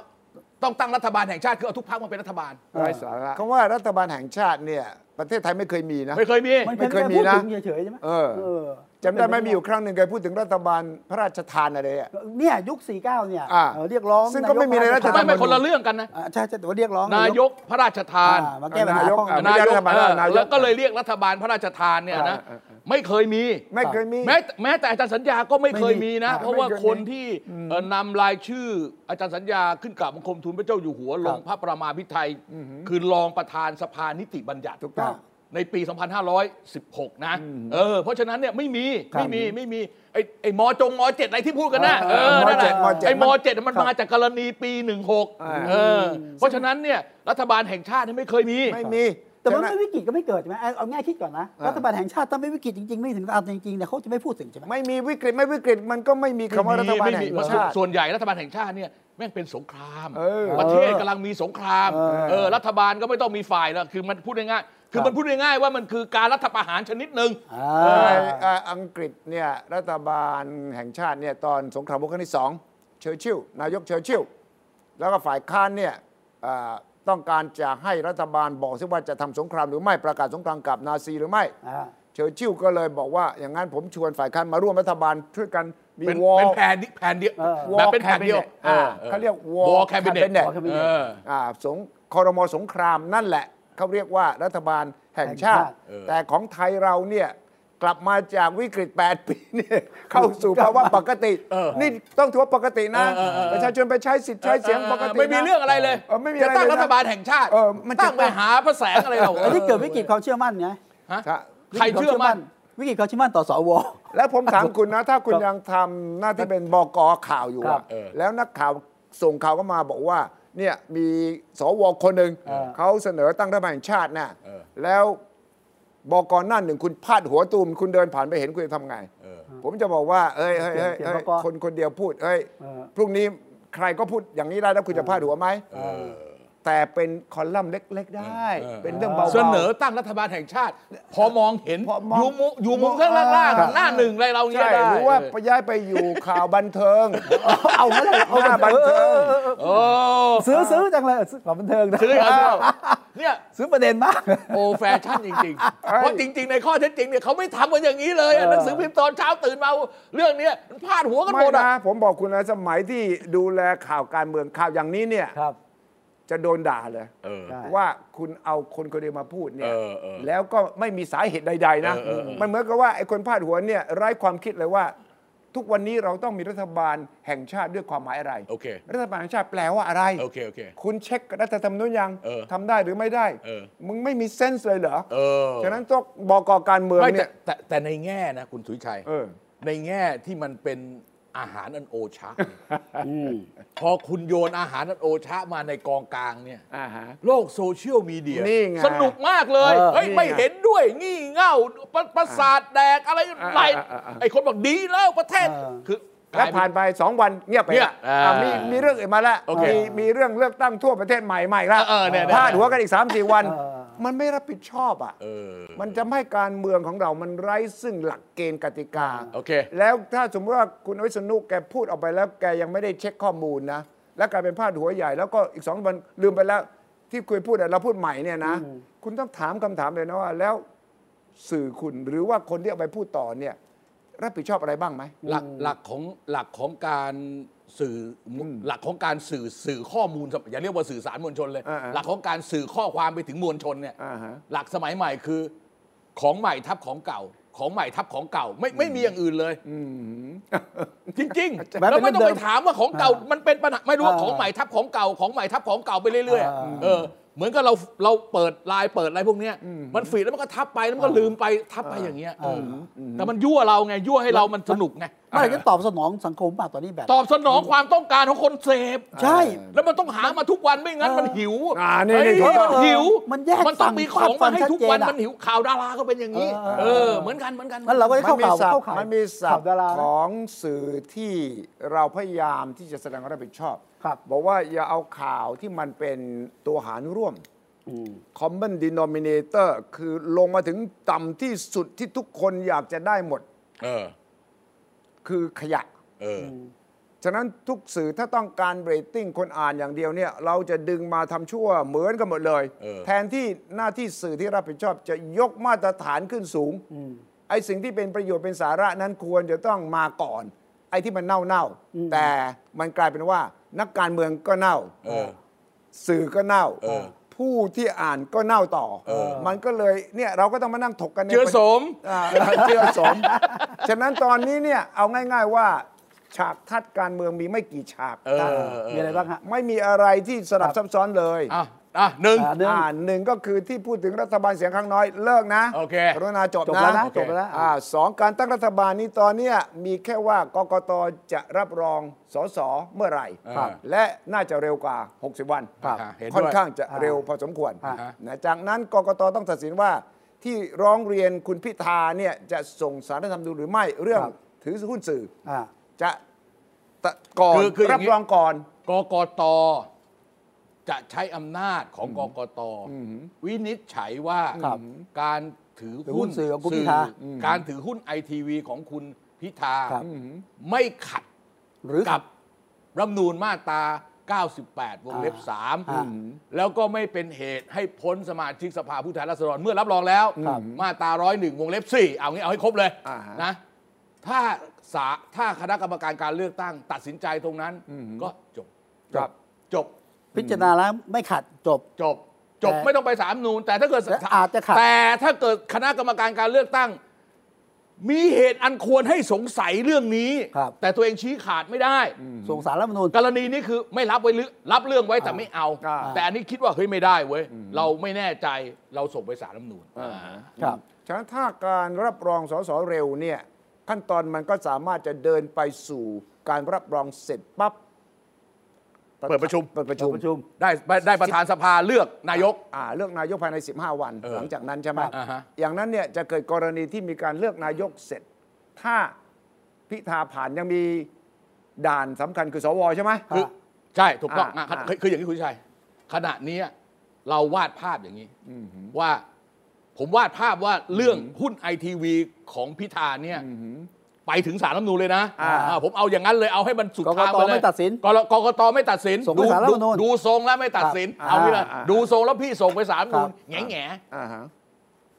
ต้องตั้งรัฐบาลแห่งชาติคือเอาทุกพรรคมาเป็นรัฐบาลไร้สาระคำว่ารัฐบาลแห่งชาติเนี่ย ประเทศไทยไม่เคยมีนะ ไม่เคยมีมันไม่เคยมีพูดนะถึงเฉยๆใช่ไหมเออเออ จำได้ไหมมีอยู่ครั้งหนึ่งเคยพูดถึงรัฐบาลพระราชทานอะไรอะเนี่ยยุค 49 เนี่ยอ่าเออเรียกร้องซึ่งก็ไม่มีในรัฐธรรไม่มไม่คนละเรื่องกันนะอ่าใช่ใช่แต่ว่าเรียกร้องนายกพระราชทานอ่ามาแก้ปัญหานายกข้องอะกันไม่นายใช่กรัฐบาลเออนายกแล้วก็เลยเรียกรัฐบาลพระราชทานเนี่ยนะเออเออเออไม่เคยมีไม่เคยมีแม้แม้แต่อาจารย์สัญญาก็ไม่เคยมีนะไม่มีเพราะว่าไม่เคยมีคนที่เอ่อนำรายชื่ออาจารย์สัญญาขึ้นกราบบังคมทูลพระเจ้าอยู่หัวลงพระประมาพิไทยคือรองประธานสภานิติบัญญัติถูกต้อง ในปี 2516 นะ เออ เพราะฉะนั้นเนี่ยไม่มีครับไม่มี ไม่มี ไอ้ไอ้มจงมเจ็ดอะไรที่พูดกันนะเอเอออนั่นแหละมเจ็ดไอ้มมันเจ็ดมันครับมาจากกรณีปี 16อ่าเออ เพราะฉะนั้นเนี่ยรัฐบาลแห่งชาติเนี่ยไม่เคยมี ไม่มี แต่มันฉะไม่วิกฤตก็ไม่เกิดใช่ไหมเอาเอาง่ายคิดก่อนนะอ่ารัฐบาลแห่งชาติถ้าไม่วิกฤตจริงๆ ไม่ถึงตามจริงๆเนี่ยเขาจะไม่พูดถึงใช่ไหมไม่มีวิกฤตไม่วิกฤตมันก็ไม่มีคำว่ารัฐบาลแห่งชาติไม่มีไม่มีส่วนใหญ่รัฐบาลแห่งชาติเนี่ยแม่งเป็นสงครามเออประเทศกำลังมีสงครามเออเออ รัฐบาลก็ไม่ต้องมีฝ่ายแล้ว คือมันพูดง่ายๆ คือครับมันพูดง่ายๆว่ามันคือการรัฐประหารชนิดหนึ่งอ่าในเอ่ออังกฤษเนี่ยรัฐบาลแห่งชาติเนี่ยตอนสงครามโลกครั้งที่สองเชอร์ชิลนายกเชอร์ชิลแล้วก็ฝ่ายค้านเนี่ยเอ่อต้องการจะให้รัฐบาลบอกซิว่าจะทำสงครามหรือไม่ประกาศสงครามกับนาซีหรือไม่อ่าเชอร์ชิลก็เลยบอกว่าอย่างนั้นผมชวนฝ่ายค้านมาร่วมรัฐบาลช่วยกันมีเป็นวอลเป็นแผนแผนเดียวเออแบบเป็นแผนเดียวอ่าเขาเรียก War War Cabinet Cabinet Cabinet เอออ่าสงคอรมอสงครามนั่นแหละ เขาเรียกว่ารัฐบาลแห่งชาติแห่งชาติเออแต่ของไทยเราเนี่ยกลับมาจากวิกฤต 8 ปีเนี่ยเข้าสู่ภาวะปกติ นี่ต้องถือว่าปกตินะเออเออเออประชาชนไปใช้สิทธิ์ใช้เสียงปกตินะไม่มีเรื่องอะไรเลยเออไม่มีจะอะไรตั้งเลยนะรัฐบาลแห่งชาติเออมันจะตั้งไปหาพระแสงอะไรเราอันนี้เกิดวิกฤตความเชื่อมั่นไงฮะใช่ใครเชื่อมั่น วิกฤตความเชื่อมั่นต่อสว แล้วผมถามคุณนะ ถ้าคุณครับยังทำหน้าที่เป็นบกข่าวอยู่ครัอะบเออแล้วนักข่าวส่งข่าวก็มาบอกว่า เนี่ยมีสวคนหนึ่งเออ เขาเสนอตั้งรัฐบาลแห่งชาติน่ะเออ แล้วบอกก่อนหน้าหนึ่งคุณพาดหัวตูมคุณเดินผ่านไปเห็นคุณจะทำไง เออ ผมจะบอกว่าเอ้ยเอ้ยเอ้ยเขียนเอ้ยเขียนคนคนเดียวพูดเอ้ยเออ พรุ่งนี้ใครก็พูดอย่างนี้ได้แล้วคุณจะพาดหัวไหม เออ แต่เป็นคอลัมน์เล็ก ๆ ได้เออเป็นเรื่องเบาๆ เสนอตั้งรัฐบาลแห่งชาติ พอมองเห็นพอมอง อยู่มุมอยู่มุมข้างล่างครับๆหน้าหนึ่งอะไรเราเงี้ยใช่ได้หรือว่าไปย้ายไปอยู่ข่าวบันเทิง เอาไม่ได้เอาหน้าบันเทิง โอ้ซื้อซื้อจังเลยซื้อความบันเทิงนะซื้อเอาเนี่ย ซื้อประเด็นมาก โอ้แฟชั่นจริงๆ เพราะจริงๆ ในข้อเท็จจริงเนี่ยเขาไม่ทำกันอย่างนี้เลยอะเออหนังสือพิมพ์ตอนเช้าตื่นมาเรื่องเนี้ยมันพาดหัวกันหไม่มดอะนะผมบอกคุณนะสมัยที่ดูแลข่าวการเมืองข่าวอย่างนี้เนี่ย ครับ จะโดนด่าเลยเออใช่ว่าคุณเอาคนคนเดียวมาพูดเนี่ยเออเออแล้วก็ไม่มีสาเหตุใด ๆ นะ เออเออเออ มันเหมือนกับว่าไอ้คนพาดหัวเนี่ยไร้ความคิดเลยว่า ทุกวันนี้เราต้องมีรัฐบาลแห่งชาติด้วยความหมายอะไร โอเค รัฐบาลแห่งชาติแปลว่าอะไร โอเค โอเค คุณเช็ครัฐธรรมนูญยังเออทำได้หรือไม่ได้ เออ มึงไม่มีเซนส์เลยเหรอเออฉะนั้นต้องบอกกการเมืองไม่เนี่แต่ยแต่แต่ในแง่นะคุณสุวิชัย เออ ในแง่ที่มันเป็น อาหารอันโอชะอืมพอคุณโยนอาหารอันโอชะมาในกองกลางเนี่ยอ่าฮะโลกโซเชียลมีเดีย นี่ไงสนุกมากเลยเออเฮ้ยนี่ไงไม่เห็นด้วยงี่เง่าประประสาทแดกอะไรอ่าไรอ่าอ่าอ่าไอ้คนบอกดีแล้วประเทศเออคือแล้วผ่านไปสองวันเงียบไปเงียบละอ่าอะมีมีเรื่องอื่นมาแล้วโอเคมีมีเรื่องเลือกตั้งทั่วประเทศใหม่ใหม่แล้วเออเนี่ยเนี่ยพาดหัวกันอีก3ามสี่วันเออ มันไม่รับผิดชอบอะเออมันจะให้การเมืองของเรามันไร้ซึ่งหลักเกณฑ์กติกาโอเคแล้วถ้าสมมติว่าคุณวิษณุแกพูดออกไปแล้วแกยังไม่ได้เช็คข้อมูลนะ แล้วกลายเป็นพาดหัวใหญ่ แล้วก็อีกสองวันลืมไปแล้วที่คุยพูดอะเราพูดใหม่เนี่ยนะ คุณต้องถามคำถามเลยนะว่า แล้วสื่อคุณหรือว่าคนที่เอาไปพูดต่อเนี่ย รับผิดชอบอะไรบ้างไหมหลักหลักของหลักของการ สื่ออหลักของการสื่อสื่อข้อมูลอย่าเรียกว่าสื่อสารมวลชนเลยอ่าฮะหลักของการสื่อข้อความไปถึงมวลชนเนี่ยอ่าฮะหลักสมัยใหม่คือของใหม่ทับของเก่า ของใหม่ทับของเก่าไม่ไม่มีอย่างอื่นเลยจริงๆแบบแล้วไม่ต้องเดิไปมๆถามว่าของเก่าอ่ามัมันเป็นปัญหาไม่รู้ว่าอ่าของใหม่ทับของเก่าของใหม่ทับของเก่าไปเรื่อยอ่าๆเออ เหมือนกับเราเราเปิดไลน์เปิดอะไรพวกเนี้ยมันฟีดแล้วมันก็ทับไปแล้วมันก็ลืมไปทับไปอย่างเงี้ยเอออแต่มันยั่วเราไงยั่วให้เรามันสนุกไงเมื่อไหร่จะตอบสนองสังคมป่ะตอนนี้แบบ ตอบสนองความต้องการของคนเสพใช่ แล้วมันต้องหามาทุกวันไม่งั้นเออมันหิวอ่านี่นี่เฮ้ยถูกต้มัองนหิวมันแยกมันต้องมีของมาให้ทุกวันฝั่งชัดเจนอะมันหิวข่าวดาราก็เป็นอย่างนี้เออเออเหมือนกันเหมือนกันงั้นเราก็จะเข้าข่าวศัพเข้าท์ข่าวมันมีศัพข่าวท์ดาราของสื่อที่เราพยายามที่จะแสดงความรับผิดชอบ ครับ บอกว่าอย่าเอาข่าวที่มันเป็นตัวหารร่วมอืม common denominator คือลงมาถึงต่ำที่สุดที่ทุกคนอยากจะได้หมด เออ คือขยะ เออ ฉะนั้นทุกสื่อถ้าต้องการเรตติ้งคนอ่านอย่างเดียวเนี่ย เราจะดึงมาทำชั่วเหมือนกันหมดเลย เออ แทนที่หน้าที่สื่อที่รับผิดชอบจะยกมาตรฐานขึ้นสูง ไอ้สิ่งที่เป็นประโยชน์เป็นสาระนั้นควรจะต้องมาก่อน ไอ้ที่มันเน่าเน่าๆแต่มันกลายเป็นว่า นักการเมืองก็เน่าเออสื่อก็เน่าเออผู้ที่อ่านก็เน่าต่อเออมันก็เลยเนี่ยเราก็ต้องมานั่งถกกันในเชื้อสมอ่าเจือสม ฉะนั้นตอนนี้เนี่ยเอาง่าย ๆว่า ฉากทัดการเมืองมีไม่กี่ฉากเออมีอะไรบ้างฮะไม่มีอะไรที่สลับซับซ้อนเลย อะอะหนึ่ง อะหนึ่ง อ่าหนึ่งก็คือที่พูดถึงรัฐบาลเสียงข้างน้อยเลิกนะโอเคกรุณาจบจบนะแล้วนะโอเค จบแล้วนะอ่าสองการตั้งรัฐบาลนี้ตอนเนี้ยมีแค่ว่ากกตจะรับรองสสเมื่อไหร่ครับ และน่าจะเร็วกว่า 60 วันครับเห็นด้วยค่อนข้างจะเร็วพอสมควรอ่านะจากนั้นกกตต้องตัดสินว่าที่ร้องเรียนคุณพิธาเนี่ยจะส่งสารรัฐธรรมนูญหรือไม่เรื่องครับ ถือหุ้นสื่อ อ่า จะตะก่อนคือคืออย่ารังบนี้ รองก่อน กกต จะใช้อำนาจของกกตวินิจฉัยว่าครับการถือถือหุ้หุ้นนสื่อของคุณพิธาสื่ออการถือหุ้นไอทีวีของคุณพิธาครับไม่ขัดหรือกับรัฐธรรมนูญมาตรา 98 วงเล็บอ่า3แล้วก็ไม่เป็นเหตุให้พ้นสมาชิกสภาผู้แทนราษฎรเมื่อรับรองแล้วครับมาตรา 101 วงเล็บ 4 เอางี้เอาให้ครบเลยอ่าฮะนะถ้าสาถ้าคณะกรรมการการเลือกตั้ง ตัดสินใจตรงนั้นก็จบครับจบ พิจารณาแล้วไม่ขัดจบ จบ จบแต่ไม่ต้องไปสามนูน แต่ถ้าเกิดแต่อาจจะขัด แต่ถ้าเกิดคณะกรรมการการเลือกตั้ง มีเหตุอันควรให้สงสัยเรื่องนี้ ครับ แต่ตัวเองชี้ขาดไม่ได้ ส่งสารรัฐธรรมนูญ กรณีนี้คือไม่รับไว้หรือรับเรื่องไว้แต่ไม่เอา อ่า แต่อันนี้คิดว่าเฮ้ยไม่ได้เว้ยเราไม่แน่ใจเราส่งไปสารรัฐธรรมนูญครับ ฉะนั้นถ้าการรับรองสสเร็วเนี่ยขั้นตอนมันก็สามารถจะเดินไปสู่การรับรองเสร็จปั๊บ เปิดประชุมเปิดประชุมประชุม ได้ได้ประธานสภาเลือกนายกอ่าเลือกนายกภายใน 15 วันเออหลังจากนั้นใช่ไหมอ่าฮะอย่างนั้นเนี่ยจะเกิดกรณีที่มีการเลือกนายกเสร็จ ถ้าพิธาผ่านยังมีด่านสำคัญคือสวใช่ไหมคือใช่ถูกต้องอ่าอะอ่าคือคืออย่างนี้คุณชัยขณะนี้เราวาดภาพอย่างนี้ว่าผมวาดภาพว่าเรื่องหุ้นไอทีวีของพิธาเนี่ย ไปถึงศาลรัฐธรรมนูญเลยนะอ่าอ่าผมเอาอย่างนั้นเลยเอาให้มันสุดทางไปเลยกกตไม่ตัดสินกรกกตไม่ตัดสินส่งไปดูศาลรัฐธรรมนูญดูทรงแล้วไม่ตัดสินครับเอางี้เลยอ่า ดูทรงแล้วพี่ส่งไปศาลรัฐธรรมนูญครับแง่แง่อ่าฮะ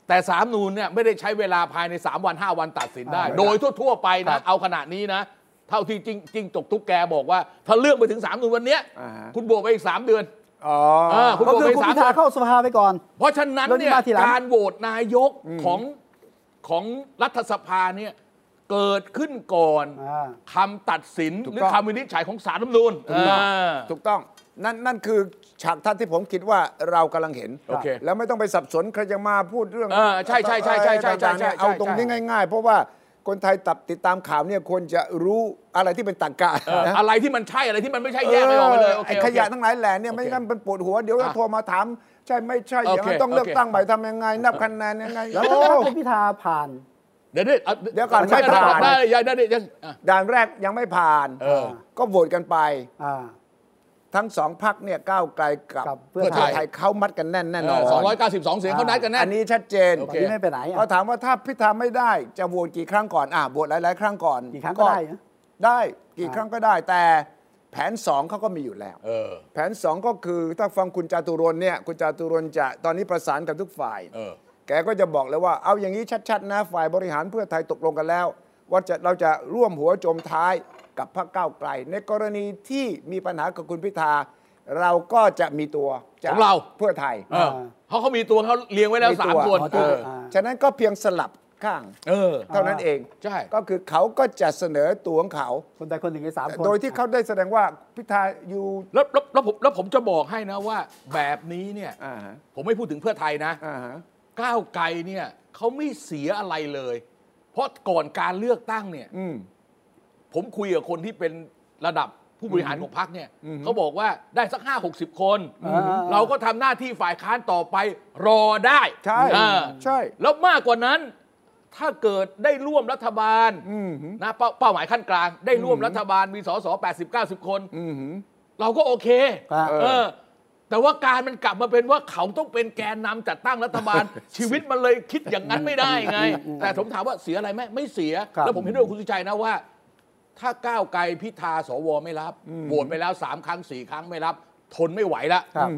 แต่สามนูนเนี่ยไม่ได้ใช้เวลาภายใน 3 วัน 5 วันตัดสินได้อ่าโดยทั่วๆไปครันะบเอาขนาดนี้นะ เท่าที่จริงจริงจกทุกแกบอกว่า ถ้าเรื่องไปถึง3นูนวันเนี้ยอ่าฮะ คุณบวกไปอีก3เดือน อ๋อเออคุณก็คือบอกไปคุณสามพิธาเข้าสภาไปก่อน เพราะฉะนั้นแล้วนี่เนี่ยมาทีหลัง การโหวตนายกของของรัฐสภาเนี่ย เกิดขึ้นก่อนอ่า คำตัดสินถูกหรือต้อง คำวินิจฉัยของศาลรัฐธรรมนูญถูกต้องอ่า ถูกต้องนั่นนั่นคือฉากทัศน์ที่ผมคิดว่าเรากำลังเห็น โอเคแล้วไม่ต้องไปสับสนใครจะมาพูดเรื่องเออใช่ใช่ใช่ใช่ใช่ใช่ต่างๆเนี่ยใช่เอาตรงใช่นี้ง่าย ๆ เพราะว่าคนไทยตับติดตามข่าวเนี่ยควรจะรู้อะไรที่เป็นตรรกะเออนะ อะไรที่มันใช่อะไรที่มันไม่ใช่แยกไม่ออกไปเลยโอเคไอ้โอเค ขยะทั้งหลายแหล่เนี่ยไม่โอเคงั้นมันปวดหัวเดี๋ยวอะโทรมาถาม ใช่ไม่ใช่อย่างนั้นโอเคต้องเลือกโอเค ตั้งใหม่ทำยังไง นับคะแนนยังไงแล้วโอ้ถ้าคุณพิธาผ่าน เดี๋ยวเดี๋ยวเดี๋ยวก่อนใช่ไม่ผ่านได้ได้ได้ได้ได้อะด่านแรกยังไม่ผ่านเออก็โหวตกันไปอ่าทั้งสองพักเนี่ยก้าวไกลกับกับเพื่เพื่ออไทยไทยเขามัดกันแน่นแน่นอนสองร้อยเก้าสิบสองเสียงเขานัดกันแน่อันนี้ชัดเจนโอตอนเคนี้ไม่ไปไหนอะก็ถามว่าถ้าพิธาไม่ได้จะโหวตกี่ครั้งก่อนอะโหวตหลาย ๆ ครั้งก่อนกี่ครั้งก็ได้นะได้กี่อ่าครั้งก็ได้แต่แผนสองเขาก็มีอยู่แล้วเออแผนสองก็คือถ้าฟังคุณจาตุรนต์เนี่ยคุณจาตุรนต์จะตอนนี้ประสานกับทุกฝ่ายเออ แกก็จะบอกเลยว่าเอาอย่างนี้ชัด ๆ นะฝ่ายบริหารเพื่อไทยตกลงกันแล้ว ว่าจะเราจะร่วมหัวจมท้ายกับพรรคก้าวไกล ในกรณีที่มีปัญหากับคุณพิธา เราก็จะมีตัวจกของเรา เพื่อไทยเออเพราะเขามีตัวเขาเรียงไว้แล้วมีสาตัมวคนอ๋อเอออ่า ฉะนั้นก็เพียงสลับข้าง เออ เท่านั้นเองใช่ ก็คือเขาก็จะเสนอตัวของเขา คนใดคนหนึ่งในสามคนโดยที่เขาได้แสดงว่าพิธาอยู่แล้วแล้วแล้วผมแล้วผมจะบอกให้นะว่าแบบนี้เนี่ย อ่าฮะผมไม่พูดถึงเพื่อไทยนะ อ่าฮะ ก้าวไกลเนี่ยเขาไม่เสียอะไรเลย เพราะก่อนการเลือกตั้งเนี่ยอืม ผมคุยกับคนที่เป็นระดับผู้บริหารของพรรคเนี่ยอืมเขาบอกว่าได้สักห้าหกสิบคน อ่า เราก็ทำหน้าที่ฝ่ายค้านต่อไปรอได้ใช่อ่าใช่แล้วมากกว่านั้นถ้าเกิดได้ร่วมรัฐบาลอืมนะเป้าเป้าหมายขั้นกลาง ได้ร่วมรัฐบาลมีสส80 90 คน อืมเราก็โอเค ครับ เออ แต่ว่าการมันกลับมาเป็นว่าเขาต้องเป็นแกนนำจัดตั้งรัฐบาล ชีวิตมันเลยคิดอย่างนั้นไม่ได้ไง แต่ผมถามว่าเสียอะไรไหมไม่เสียครับแล้วผมเห็นด้วยกับคุณสุชัยนะว่า ถ้าก้าวไกลพิธาสวไม่รับโหวตไปแล้วสามครั้งสี่ครั้งไม่รับ ทนไม่ไหวละครับ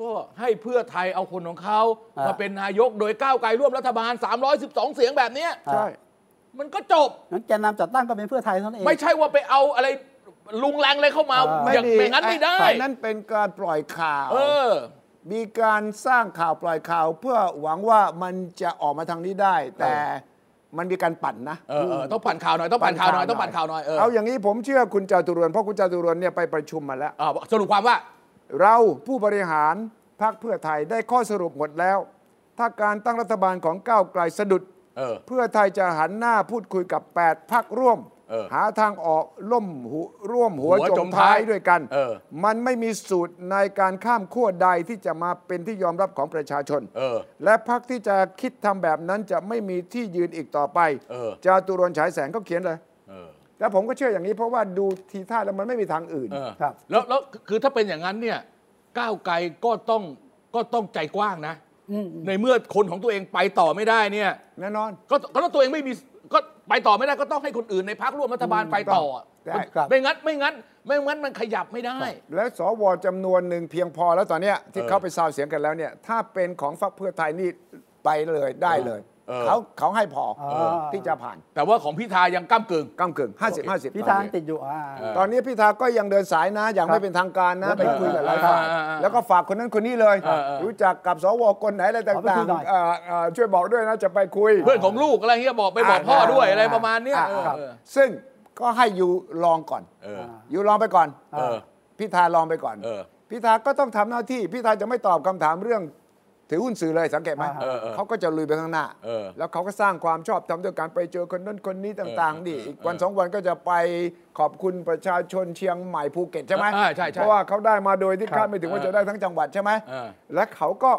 ก็ให้เพื่อไทยเอาคนของเขาอ่ามมาเป็นนายกโดยก้าวไกลร่วมรัฐบาล 312 เสียงแบบเนี้ยใช่มันก็จบงั้นแกนนำจัดตั้งก็เป็นเพื่อไทยเท่านั้นเอง ไม่ใช่ว่าไปเอาอะไร ลุงแรงเลยเข้ามาอ่าอย่างไม่งั้นไม่ได้อ้นั้นเป็นการปล่อยข่าวเออมีการสร้างข่าวปล่อยข่าว เพื่อหวังว่ามันจะออกมาทางนี้ได้ แต่มันมีการปั่นนะเออเออต้องปั่นข่าวหน่อยต้องปั่นข่าวหน่อยต้องปั่นข่าวหน่อยเออเอาอย่างนี้ผมเชื่อคุณจาตุรนต์เพราะคุณจาตุรนต์เนี่ยไปประชุมมาแล้วอ่าสรุปความว่า เราผู้บริหารพรรคเพื่อไทยได้ข้อสรุปหมดแล้ว ถ้าการตั้งรัฐบาลของก้าวไกลสะดุดเออเพื่อไทยจะหันหน้าพูดคุยกับ 8พักร่วมเออ หาทางออกล่มหัวร่วมหัวหัวจจมมท้าท้ายยด้วยกันเออมันไม่มีสูตรในการข้ามขั้วใดที่จะมาเป็นที่ยอมรับของประชาชนเออและพักที่จะคิดทำแบบนั้นจะไม่มีที่ยืนอีกต่อไปเออจาตุรนต์ฉายแสงก็เขียนเลยเออแล้วผมก็เชื่ออย่างนี้เพราะว่าดูทีท่าแล้วมันไม่มีทางอื่นเออครับแล้วแล้วคือถ้าเป็นอย่างนั้นเนี่ยก้าวไกลก็ต้องก็ต้องใจกว้างนะอืมในเมื่อคนของตัวเองไปต่อไม่ได้เนี่ยแน่นอนก็ก็ถ้าตัวเองไม่มีก็ ไปต่อไม่ได้ก็ต้องให้คนอื่นในพักร่วมรัฐบาลไปต่อได้ครับ ไม่งั้นไม่งั้น ไม่งั้นมันขยับไม่ได้ และสวจำนวนหนึ่งเพียงพอแล้วตอนเนี้ยที่เออเขาไปซาวเสียงกันแล้วเนี่ย ถ้าเป็นของพรรคเพื่อไทยนี่ไปเลยได้เลย เออเขาเขาให้พอเออที่จะผ่าน แต่ว่าของพิธายังก้ากึ่งก้ากึ่ง50 50พิธาติดอยู่อ่าเออตอนนี้พิธาก็ยังเดินสายนะอย่างครับไม่เป็นทางการนะเออไปคุยกับหลายฝ่ายเออเออเออแล้วก็ฝากคนนั้นคนนี้เลยเออเออรู้จักกับสวคนไหนอะไรขอไปต่าคุงยหน่อยๆเอ่อเอ่อช่วยบอกด้วยนะจะไปคุย เพื่อนของลูกอะไรเงี้ยบอกไปบอกพ่อด้วยอะไรประมาณเนี้ยอ่เออครับเออซึ่งก็ให้อยู่ลองก่อนเอออยู่ลองไปก่อนเออพิธาลองไปก่อนเออพิธาก็ต้องทำหน้าที่พิธาจะไม่ตอบคำถามเรื่อง ถือหุ้นสื่อเลยสังเกตไหมเออเออเขาก็จะลุยไปข้างหน้า เออ แล้วเขาก็สร้างความชอบธรรมด้วยการไปเจอคนนั้นคนนี้ต่างเออๆดิอีกวันเออสองวันก็จะไปขอบคุณประชาชนเชียงใหม่ภูเก็ตใช่ไหมอ่าใช่ใช่เพราะว่าเขาได้มาโดยที่ครับคาดไม่ถึงว่าจะได้ทั้งจังหวัดใช่ไหมเออและเขาก็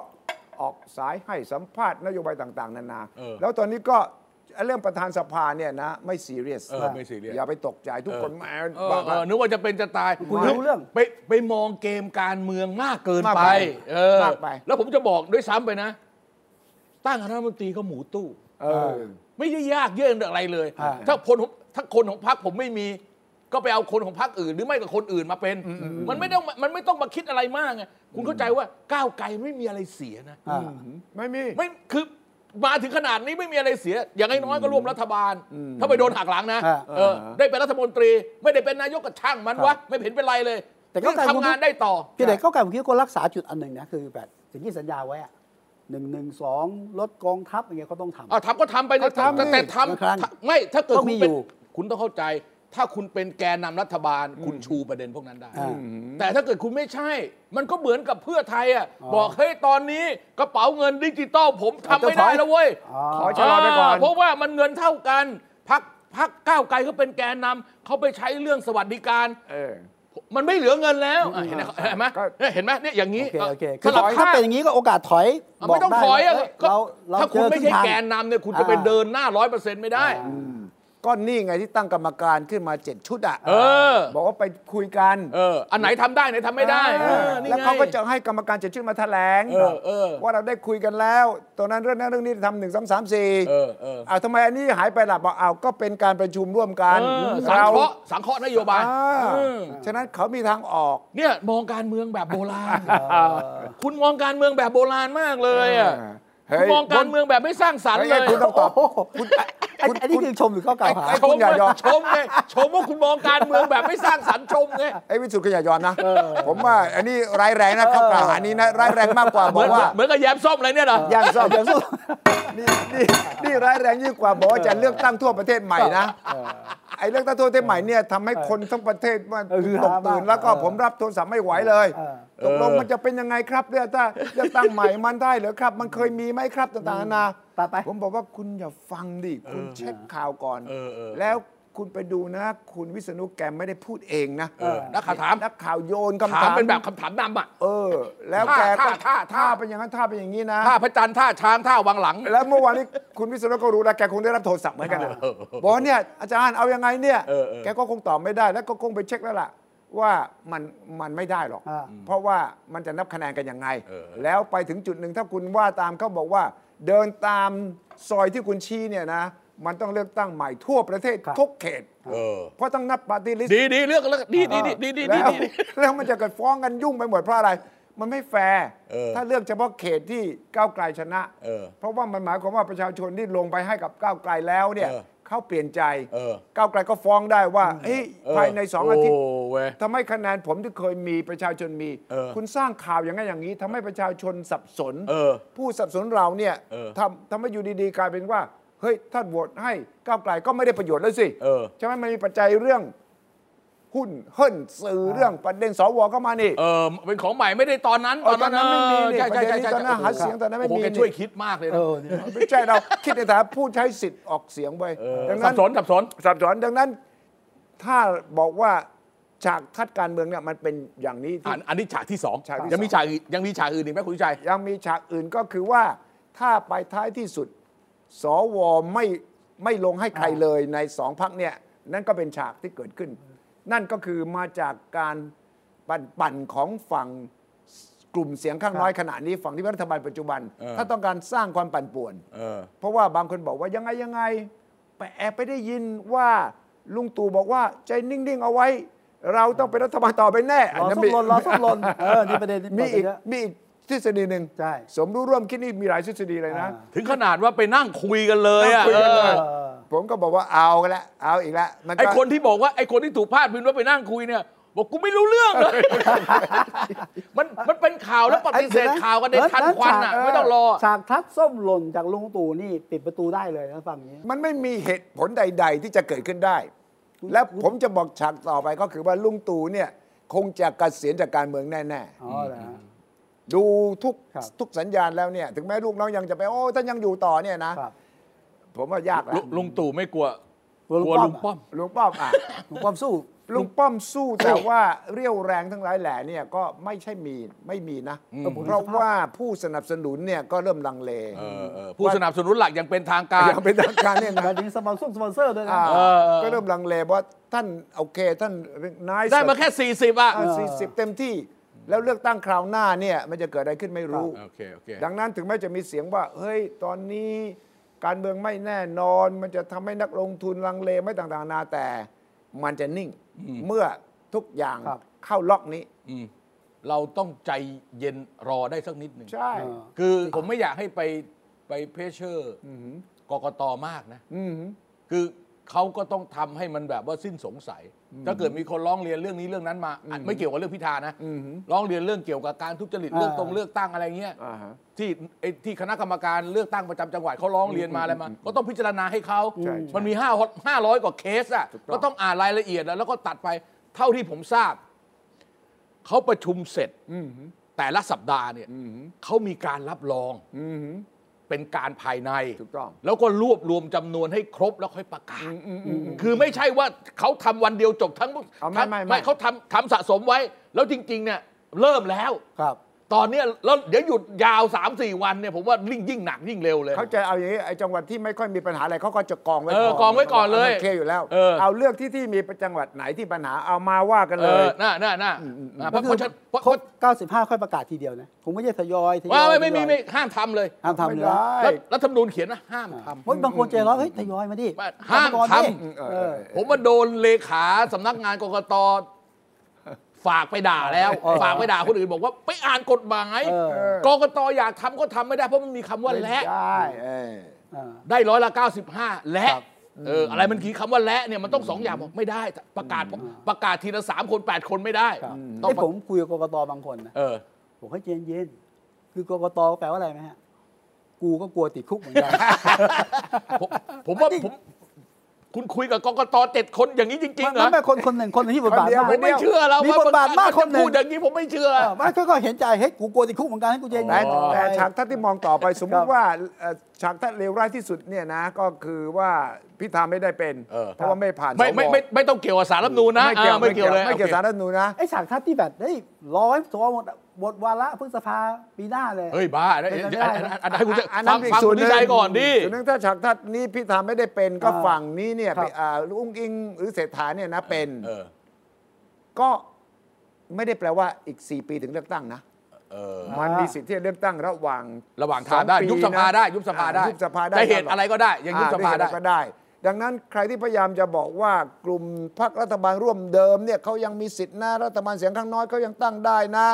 ออกสายให้สัมภาษณ์นโยบายต่าง ๆ นานา เออ แล้วตอนนี้ก็ เรื่องประธานสภาเนี่ยนะ ไม่ซีเรียสเออไม่ซีเรียส อย่าไปตกใจทุกคนแหมาเออบ้าเออนึกว่าจะเป็นจะตายคุยรู้เรื่องไปไปมองเกมการเมืองมากเกินมากไปไปเออมากไป แล้วผมจะบอกด้วยซ้ำไปนะ ตั้งคณะรัฐมนตรีก็หมูตู้ เออ ไม่ได้ยากเย็นอะไรเลย อ่า ถ้าคนของถ้าคนของพรรคผมไม่มี ก็ไปเอาคนของพรรคอื่น หรือไม่ก็คนอื่นมาเป็น มันไม่ต้องมันไม่ต้องมาคิดอะไรมากไงคุณเข้าใจว่าก้าวไกลไม่มีอะไรเสียนะ อ่า ไม่มี ไม่คือ มาถึงขนาดนี้ไม่มีอะไรเสีย อย่างน้อยๆก็ร่วมรัฐบาล ถ้าไปโดนหักหลังนะอ่าเออได้เป็นรัฐมนตรีไม่ได้เป็นนายกก็ช่างมันวะไม่เห็นเป็นไรเลย แต่ก็เรื่องทำงานได้ต่อพี่เด็กเข้าไก่ผมคิดว่าคนรักษาจุดอันหนึ่งนะคือแบบสิ่งที่สัญญาไว้อะหนึ่งหนึ่งสองลดกองทัพอย่างเงี้ยเขาต้องทำเอาทำก็ทำไปก็ทำแต่ดิแต่ทบางครั้งำถ้าไม่ถ้าเกิดต้องคุณมีเป็นอยู่คุณต้องเข้าใจ ถ้าคุณเป็นแกนนำรัฐบาลคุณชูประเด็นพวกนั้นได้อ่าแต่ถ้าเกิดคุณไม่ใช่ มันก็เหมือนกับเพื่อไทยอะอ๋อบอกเฮ้ยตอนนี้กระเป๋าเงินดิจิตอลผมทำไม่จะถได้อยแล้วเว้ยอ๋อขอชะลอไปก่อนาเพราะว่ามันเงินเท่ากันพักพักก้าวไกลเขาเป็นแกนนำเขาไปใช้เรื่องสวัสดิการเออมันไม่เหลือเงินแล้วอะเห็นไหมเห็นไหมก็เนี่ยเห็นไหมเนี่ยอย่างนี้โอเคโอเคสคือลับถ้าข้างเป็นอย่างนี้ก็โอกาสถอยอะไม่ต้องถอยอะบกได้ก็เราเราถ้าคุณเจอไม่ใช่รึ่งทางแกนนำเนี่ยคุณจะไปอ่าเดินหน้าร้อยเปอร์เซ็นต์ไม่ได้อ่า ก็นี่ไงที่ตั้งกรรมการขึ้นมาเจ็ดชุดอะเออ บอกว่าไปคุยกันเอออันไหนทำได้ไหนทำไม่ได้เออนี่แล้วไงเขาก็จะให้กรรมการเจ็ดชุดมาแถลงเออเออว่าเราได้คุยกันแล้วตรงนั้นเรื่องนั้นเรื่องนี้ทำหนึ่งสองสามสี่เออเออเอาทำไมอันนี้หายไปล่ะบอกเอาก็เป็นการประชุมร่วมกันเออสังเคราะห์สังเคราะห์นโยบายอ่าเออฉะนั้นเขามีทางออกเนี่ยมองการเมืองแบบโบราณคุณมองการเมืองแบบโบราณมากเลยอะเฮ้คุณย มองการเมืองแบบไม่สร้างสรรค์เฮ้ยเลยคุณต้องตอบโอ้โหอันอันนี้คือชมหรือข้อกล่าวหาไอ้ชคุมณอย่ายอมชมไงชมว่าคุณมองการเมืองแบบไม่สร้างสรรค์ชมไงไอ้วิสุทธิ์ก็อย่ายอมนะผมว่าอันนี้ร้ายแรงนะข้อกล่าวหานี้นะร้ายแรงมากกว่าเหบมืออนกว่าเหมือนกับแยมส้มอะไรเนี่ยเหรออย่างสอบอย่างสู้นี่นี่นี่ร้ายแรงยิ่งกว่าบอกว่าจะเลือกตั้งทั่วประเทศใหม่นะไอ้เลือกตั้งทั่วประเทศใหม่เนี่ยทำให้คนทั้งประเทศมันเออคือตกตื่นหามากแล้วก็เออผมรับโทรศัพท์ไม่ไหวเลยเออตกลงมันจะเป็นยังไงครับเนี่ยถ้าเลือกตั้งใหม่มันได้เหรือครับ มันเคยมีไหมครับต่างๆนานาตัดไปผมบอกว่าคุณอย่าฟังดิคุณเช็คข่าวก่อนเออเออแล้วคุณไปดูนะ คุณวิษณุแกไม่ได้พูดเองนะเออนักข่าวถามนักข่าวโยนคำถาถามมเป็นแบบคำถามนำอะเออ แล้วท่าแกก็ท่าท่าท่าเป็นอย่างนั้นท่าเป็นอย่างนี้นะท่าพระจันทร์ท่าช้างท่าวังหลัง แล้วเมื่อวานนี้คุณวิศนุก็รู้แล้วแกคงได้รับโทรศัพท์เหมือนกันนะบอกว่าเนี่ยอาจารย์เอายังไงเนี่ยเออเออแกก็คงตอบไม่ได้แล้วก็คงไปเช็คแล้วล่ะ ว่ามันมันไม่ได้หรอกอ่าเพราะว่ามันจะนับคะแนนกันยังไงเออแล้วไปถึงจุดหนึ่งถ้าคุณว่าตามเขาบอกว่า เดินตามซอยที่คุณชี้เนี่ยนะ มันต้องเลือกตั้งใหม่ทั่วประเทศครับทุกเขตเออเพราะต้องนับปาร์ตี้ลิสต์ดีดีเลือกกันแล้วดีดีดีดีดีดีแล้วดีแล้วมันจะเกิดฟ้องกันยุ่งไปหมดเพราะอะไร มันไม่แฟร์เออถ้าเลือกเฉพาะเขตที่ก้าวไกลชนะเออเพราะว่ามันหมายความว่าประชาชนที่ลงไปให้กับก้าวไกลแล้วเนี่ย เออเขาเปลี่ยนใจเออก้าวไกลก็ฟ้องได้ว่าเฮ้ยเออภายในสองอาทิตย์โเว้ยทำให้คะแนนผมที่เคยมีประชาชนมีเออคุณสร้างข่าวอย่างนั้นอย่างนี้ทำให้ประชาชนสับสนเออผู้สับสนเราเนี่ยเออทำทำให้อยู่ดีๆกลายเป็นว่าเฮ้ยถ้าโหวตให้ก้าวไกลก็ไม่ได้ประโยชน์แล้วสิเออใช่ไหมมันมีปัจจัยเรื่อง หุ้นเฮิ่นสื่อเรื่องประเด็นสวเข้ามานี่ เออเป็นของใหม่ไม่ได้ตอนนั้นเออตอนนั้นไม่มีนี่ใช่ใช่ใช่ประเด็นนี้ใช่ตอนนั้นหาเสียงตอนนั้นไม่มีโโหแกนี่ช่วยคิดมากเลยเอนะอเนี่ยไม่ใช่เราคิดในฐานะผู้ใช้สิทธิ์ออกเสียงไปเออดังสันั้บนสนสับสนสับสนดังนั้น ถ้าบอกว่าฉากทัดการเมืองเนี่ยมันเป็นอย่างนี้ที่อันอันนี้ฉากที่สองฉากที่ยังมีสองฉากอื่นยังมีฉากอื่นอีกไหมคุณวิชัยยังมีฉากอื่นก็คือว่าถ้าไปท้ายที่สุด สวไม่ไม่ลงให้ใครเลยในสองพักเนี่ยนั่นก็เป็นฉากที่เกิดขึ้น นั่นก็คือมาจากการปั่นปั่นของฝั่งกลุ่มเสียงข้างน้อยขณะนี้ฝั่งที่เป็นรัฐบาลปัจจุบันเออถ้าต้องการสร้างความปั่นป่วนเออเพราะว่าบางคนบอกว่ายังไงยังไงไปแอบไปได้ยินว่าลุงตู่บอกว่าใจนิ่งๆเอาไว้ เราต้องเป็นรัฐบาลต่อไปแน่รอนั้นส้มมีหลนรอส้มหลนเออนี่ประเด็นที่มีเปิดอีกเยอะมีอีกทฤษฎีหนึ่งใช่สมรู้ร่วมคิดนี่มีหลายทฤษฎีเลยนะอ่าถึงขนาดว่าไปนั่งคุยกันเลยอะ นั่งคุยกันเลยเออเออผมก็บอกว่าเอากันละเอาอีกแล้วมันไอก็คนที่บอกว่าไอคนที่ถูกพาดพิงว่าไปนั่งคุยเนี่ย บอกกูไม่รู้เรื่องเลย มันมันเป็นข่าวแล้วปฏิเสธข่าวกันในทันควันอะไม่ต้องรอ ฉากทัดส้มหล่นจากลุงตู่นี่ปิดประตูได้เลยนะฝั่งนี้ มันไม่มีเหตุผลใด ๆ ที่จะเกิดขึ้นได้ และผมจะบอกฉากต่อไปก็คือว่าลุงตู่เนี่ย คงจะเกษียณจากการเมืองแน่อ๋อเหรอฮะ ๆดูทุกครับทุกสัญญาณแล้วเนี่ย ถึงแม้ลูกน้องยังจะไปโอ้ท่านยังอยู่ต่อเนี่ยนะครับ ผมว่ายากแหลุละลุงตู่ไม่กลัว กลัวลุงกลัวป้อมลุงป้อม ลุงป้อมอะ ลุงป้อมสู้ ลุงป้อมสู้แต่ว่าเรี่ยวแรงทั้งหลายแหล่เนี่ยก็ไม่ใช่มีไม่มีนะ อืม เพราะว่าผู้สนับสนุนเนี่ยก็เริ่มลังเลเออเออผู้สนับสนุนหลักยังเป็นทางการอย่างเป็นทางการเนี่ยหมายถึงนะสปอนเซอร์สปอนเซอร์ด้วยนะ อ่าเออเออ ก็เริ่มลังเลว่าท่านโอเคท่านนายได้มาแค่ 40 อะ สี่สิบเต็มที่ แล้วเลือกตั้งคราวหน้าเนี่ยมันจะเกิดอะไรขึ้นไม่รู้ โอเค โอเค ดังนั้นถึงแม้จะมีเสียงว่า เฮ้ย ตอนนี้ การเมืองไม่แน่นอน มันจะทำให้นักลงทุนลังเลไม่ต่างๆนานาแต่มันจะนิ่ง เมื่อทุกอย่างครับเข้าล็อกนี้อืมเราต้องใจเย็นรอได้สักนิดหนึ่งใช่เออคือผมไม่อยากให้ไปไปเพรสเชอร์กกตมากนะอืมคือ เขาก็ต้องทำให้มันแบบว่าสิ้นสงสัย ถ้าเกิดมีคนร้องเรียนเรื่องนี้เรื่องนั้นมาอะไม่เกี่ยวกับเรื่องพิธานะอืมร้องเรียนเรื่องเกี่ยวกับการทุจริตอ่า เรื่องตรงเลือกตั้งอะไรเงี้ยอ่าฮะ ที่ไอ้ที่คณะกรรมการเลือกตั้งประจำจังหวัดเขาร้องเรียนมาอะไรมาก็ต้องพิจารณาให้เขาใช่ใช่มันมีห้าห้าร้อยกว่าเคสอะถูกต้อง ก็ต้องอ่านรายละเอียดแล้วแล้วก็ตัดไปเท่าที่ผมทราบเขาประชุมเสร็จ อืมแต่ละสัปดาห์เนี่ยอืมเขามีการรับรอง อืม เป็นการภายใน ถูกต้อง แล้วก็รวบรวมจำนวนให้ครบแล้วค่อยประกาศอืมอืมอืมคือไม่ใช่ว่าเขาทำวันเดียวจบทั้งหมดเอาไม่ไม่ไม่ เขาทำทำสะสมไว้ แล้วจริง ๆ เนี่ยเริ่มแล้ว ครับ ตอนเนี้ยแล้วเดี๋ยวหยุดยาว 3 4 วันเนี่ยผมว่ายิ่งยิ่งหนักยิ่งเร็วเลย เขาจะเอาอย่างนี้ไอ้จังหวัดที่ไม่ค่อยมีปัญหาอะไรเขาก็จะกองไว้เออกองไว้ก่อนเลยโอเคอยู่แล้วเออเอาเลือกที่ที่มีจังหวัดไหนที่ปัญหาเอามาว่ากันเอเลยอน่าน่าน่าอ่าเพก็ราะคืเพอราะฉะนั้นเพราะครบ95ค่อยประกาศทีเดียวนะผมไม่ใช่ทยอยทยอยว่าไม่ไม่ทไม่ยอยไม่ห้ามทำเลยห้ามทำเลยไม่นะได้แล้วรัฐธรรมนูญเขียนนะห้ามทำเฮ้ยบางคนใจร้อนเฮ้ยทยอยมาดิว่าห้ามก่อนทำดิเออเอเอออผมมาโดนเลขาสำนักงานกกต ฝากไปด่าแล้วเออฝากไปด่าคนอื่นบอกว่าไปอ่านกฎหมายเออเออกกตอยากทำก็ทำไม่ได้เพราะมันมีคำว่าไม่และได้เอออ่าได้ร้อยละ 95 และครับเอออะไรมันคือคำว่าและเนี่ยมันต้องสองอย่างบอกไม่ได้ ประกาศประกาศทีละสามคนแปดคนไม่ได้ครับต้องที่ผมคุยกับกกตบางคนนะเออผมให้เย็นเย็นๆคือกกตแปลว่าอะไรไหมฮะ กูก็กลัวติดคุกเหมือนกันผมผมว่าผม คุณคุยกับกกตเจ็ดคนอย่างนี้จริงๆเหรมัอนไม่คนคนหนึ่งคนหนึ่งที่บทบาทคนเดียวมากผมไม่เชื่อแล้วมีบทบาทมากคนหนึ่งพูดอย่างนี้ผมไม่เชื่อเออไม่ก็ก็เห็นใจเฮ้ยกูกลัวติดคุกเหมือนกันให้กูเย็นแต่อ๋อแต่ฉากทัศน์ที่มองต่อไปสมมครัติบว่าเอ่อฉากทัศน์เลวร้ายที่สุดเนี่ยนะก็คือว่าพิธาไม่ได้เป็นเออเพราะว่าไม่ผ่านไม่ไม่สวไม่ไม่ต้องเกี่ยวกับสารรัฐธรรมนูญนะไม่เกี่ยวอ่าไม่เกี่ยวเลยไม่เกี่ยวโอคสารรัฐธรรมนูญนะไอ้ฉากทัศน์ที่แบบเฮ้ยร้อยตัวหมด หมดวาระพฤษภาปีหน้าเลย เฮ้ยบ้าอันนั้นเป็นไปไม่ได้อันนั้นให้คุณอันฟันั้นงอีกฟังส่วคุนณหนึ่วิงจัยก่อนดิส่วนหนึ่งถ้าฉากทัศน์นี้พิธาไม่ได้เป็นก็อ่าฝั่งนี้เนี่ยครับอ่าลุงอิงหรือเศรษฐาเนี่ยนะเป็นเออก็ไม่ได้แปลว่าอีก 4 ปีถึงเลือกตั้งนะเออมันมีสิทธิ์ที่จะเลือกตั้งระหว่างระหว่างทางได้สองปียุบสภาได้นะยุบสภาได้อ่ายุบสภาได้จะเหตุอะไรก็ได้ยังยุบสภาอ่ได้เหตุก็ได้ ดังนั้นใครที่พยายามจะบอกว่ากลุ่มพรรครัฐบาลร่วมเดิมเนี่ยเขายังมีสิทธินะรัฐบาลเสียงข้างน้อยเขายังตั้งได้นะ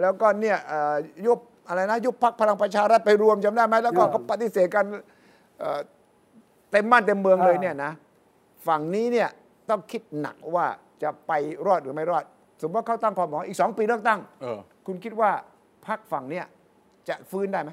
แล้วก็เนี่ยเอ่อยุบอะไรนะยุบพรรคพลังประชารัฐไปรวมจำได้ไหมแล้วก็ครับเขาปฏิเสธกันเอ่อเต็มบ้านเต็มเมืองเลยอ่าเนี่ยนะ ฝั่งนี้เนี่ยต้องคิดหนักว่าจะไปรอดหรือไม่รอด สมมติว่าเขาตั้งความหวังอีกสองปีเลือกตั้งเออคุณคิดว่าพรรคฝั่งเนี่ยจะฟื้นได้ไหม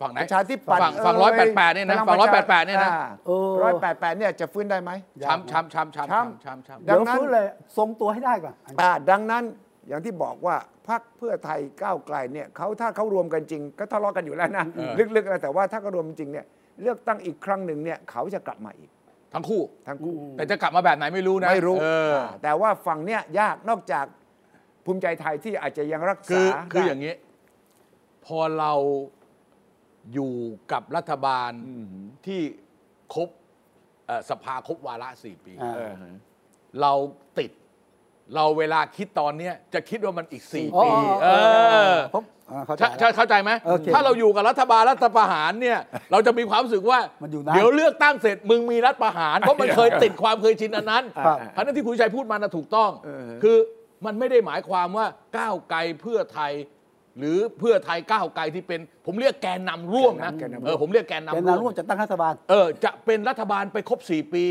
ฝั่งไหนประชาธิปัตย์ฝั่งฝั่งร้อยแปดแปดเนี่ยนะฝั่งร้อยแปดแปดเนี่ยนะเออร้อยแปดแปดเนี่ยจะฟื้นได้ไหมช้ำช้ำช้ำช้ำช้ำช้ำช้ำช้ำดัเดี๋ยวงนั้นฟื้นเลยทรงตัวให้ได้ก่อนอ่าดังนั้น อย่างที่บอกว่าพรรคเพื่อไทยก้าวไกลเนี่ยเขาถ้าเขารวมกันจริง ก็ทะเลาะกันอยู่แล้วนะเออลึกๆนะแต่ว่าถ้าเขารวมจริงเนี่ยเลือกตั้งอีกครั้งหนึ่งเนี่ยเขาจะกลับมาอีก ทั้งคู่ทั้งคู่ แต่จะกลับมาแบบไหนไม่รู้นะไม่รู้เออาแต่ว่าฝั่งเนี่ยยากนอกจากภูมิใจไทยที่อาจจะยังรักคืษาอคือได้อย่างนี้ พอเราอยู่กับรัฐบาลที่ครบเอ่อสภาครบวาระสี่ปีอ่าเออเราติด เราเวลาคิดตอนเนี้ยจะคิดว่ามันอีกสี่อ๋อปีเอเอออผมอ่าเข้าใจใช่แล้วใช่เข้าใจไหมโอเคถ้าเราอยู่กับรัฐบาลรัฐประหารเนี่ย เราจะมีความรู้สึกว่า มันอยู่นานเดี๋ยวเลือกตั้งเสร็จมึงมีรัฐประหาร เพราะมันเคยติดความเคยชินอันนั้นครับ เพราะฉะนั้นที่คุณชัยพูดมานะถูกต้องเออคือมันไม่ได้หมายความว่าก้าวไกลเพื่อไทย หรือเพื่อไทยก้าวไกลที่เป็น ผมเรียกแกนนำร่วมนะแกนนำร่วม เออผมเรียกแกนนำแกนร่นำร่ววมมจัดตั้งรัฐบาล เออจะเป็นรัฐบาลไปครบสี่ปี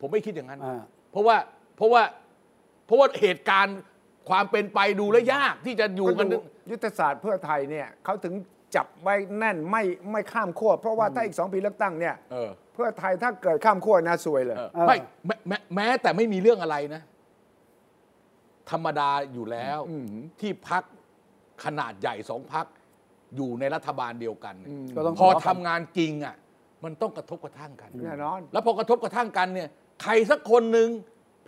ผมไม่คิดอย่างนั้น อ่า เพราะว่าเพราะว่า เพราะว่าเหตุการณ์ความเป็นไปดูแลวยากที่จะอยู่กัน ก็ดูยุทธศาสตร์เพื่อไทยเนี่ยเขาถึงจับไว้แน่นไม่ไม่ข้ามขั้วเพราะว่าถ้าอีกสองปีเลือกตั้งเนี่ยเออ เพื่อไทยถ้าเกิดข้ามขั้วนะซวยเลย เออเออไม่แม้แม้แม้แต่ไม่มีเรื่องอะไรนะ ธรรมดาอยู่แล้วอืมที่พักขนาดใหญ่สองพักอยู่ในรัฐบาลเดียวกัน ก็ต้องพอทะเลาะกันทำงานจริงอะ มันต้องกระทบกระทั่งกัน แน่นอน แล้วพอกระทบกระทั่งกันเนี่ย ใครสักคนหนึ่ง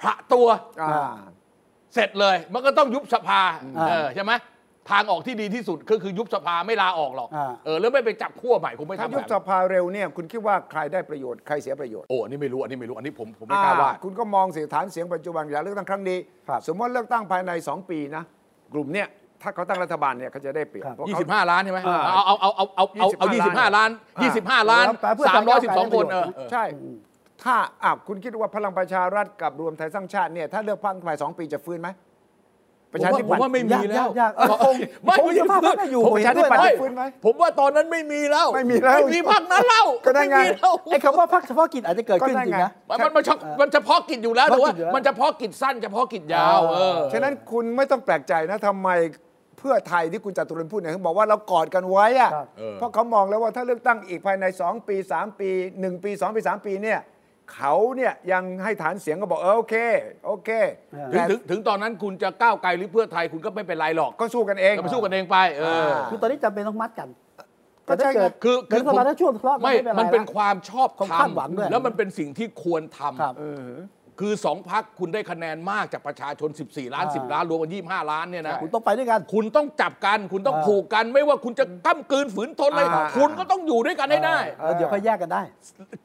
พระตัว อ่า เสร็จเลย มันก็ต้องยุบสภาอ่าเออใช่ไหมทางออกที่ดีที่สุดก็คือยุบสภาไม่ลาออกหรอกอ่า เออแล้วไม่ไปจับขั้วใหม่คงไม่ถ้าทำยุแบบบสนั้นภาเร็วเนี่ยคุณคิดว่าใครได้ประโยชน์ใครเสียประโยชน์โอ้อันนี้ไม่รู้อันนี้ไม่รู้อันนี้ผมผมไม่กล้าว่า อ่คุณก็มองเสียฐานเสียงปัจจุบันอยากเลือกตั้งครั้งนี้ ครับ สมมติเลือกตั้งภายใน 2 ปีนะกลุ่มเนี่ยถ้าเขาตั้งรัฐบาลเนี่ยเขาจะได้เปรียบครับเพราะเขา 25 ล้านใช่ไหมอ่าเอาเอาเอาเอาเอาเอาเอา25 25ล้านอ่า25 ล้านแปลเพื่อไทยก้าวไกล312 คนเออได้ประโยชน์เออ ใช่ ถ้าอะคุณคิดว่าพลังประชารัฐกับรวมไทยสร้างชาติเนี่ยถ้าเลือกพักภายสองปีจะฟื้นไหมประชาธิผปัตมย์ว่าไม่มีแล้วยากยากเออคงไม่คงไม่จะภาพฟื้นนั้นอยู่ผมประชาธิปัตย์ไม่จะฟื้นไหมผมว่าตอนนั้นไม่มีแล้วไม่มีแล้วไม่มีพักนั้นแล้วก็ได้ไงม่มีแล้วไอ้คำว่าพักเฉพาะกิจอาจจะเกิดขึ้นก็ได้จริงไงนะมันมันมันเฉพาะมันเฉพาะกิจอยู่แล้วแต่ว่าเฉพาะกิจอยู่แล้วมันเฉพาะกิจสั้นเฉพาะกิจยาวเออฉะนั้นคุณไม่ต้องแปลกใจนะทำไมเพื่อไทยที่คุณจตุรนต์พูดเนี่ยเขาบอกว่าเรากอดกันไว้อะครับเออเพราะเขามองแล้วว่าถ้าเลือกตั้งอีกภายใน 2 ปี 3 ปี 1 ปี 2 ปี 3 ปีเนี่ย เขาเนี่ยยังให้ฐานเสียงก็บอกเออโอเคโอเคถึงแต่ถึงถึงตอนนั้นคุณจะก้าวไกลหรือเพื่อไทยคุณก็ไม่เป็นไรหรอกก็สู้กันเอง ก็ไปสู้กันเองไปเอออ่าคือตอนนี้จำเป็นต้องมัดกันก็ใช่แต่ถ้าเกิดคือคืคืออผมรัฐบาลถ้าช่วงทะเลาะกันไม่ ไม่เป็นไรมันเป็นละ ความชอบความธรคารดหวังด้วยมแล้วมันเป็นสิ่งที่ควรทครับำ คือสองพักคุณได้คะแนนมากจากประชาชน 14 ล้านอ่า10 ล้านรวมกัน25 ล้านเนี่ยนะคุณต้องไปด้วยกัน คุณต้องจับกัน คุณต้องอ่าผูกกัน ไม่ว่าคุณจะก้ำกลืนฝืนทนอะไรอ่าคุณก็ต้องอยู่ด้วยกันให้ได้แล้วเดี๋ยวค่อยแยกกันได้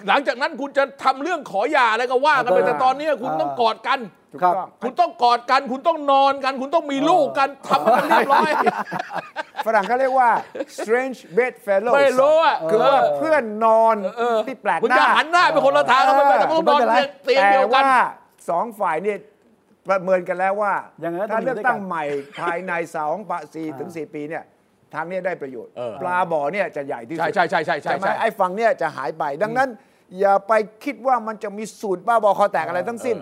หลังจากนั้นคุณจะทำเรื่องขอหย่าอะไรก็ว่ากันไปอ่าแต่ตอนนี้คุณต้องกอดกัน ถูกครับ ต้องคุณต้องกอดกัน คุณต้องนอนกัน คุณต้องมีลูกกันทำให้มันเรียบร้อย ฝรั่งเขาเรียกว่า strange bedfellows ไม่รู้อะคือว่าเพื่อนนอนที่แปลกคุณหน้าจะหันหน้าไปคนละทางก็ไม่เป็นไรแต่ต้องนอนไม่เป็นไรเตียงแต่เดียวกัน ว่าสองฝ่ายเนี่ยประเมินกันแล้วว่ายังไงก็ต้ถ้าองอยู่เลือกด้วยกันตั้งใหม่ภายในสองปะสี่ถึงสี่ปีเนี่ยทางเนี้ได้ประโยชน์ เออ ปลาบ่อเนี่ยจะใหญ่ที่สุดใช่ใช่ใช่ใช่ใช่ไหมใช่ ไอ้ฝั่งเนี่ยจะหายไป ดังนั้น อย่าไปคิดว่ามันจะมีสูตรบ้าบอคอแตกอะไรทั้งสิ้น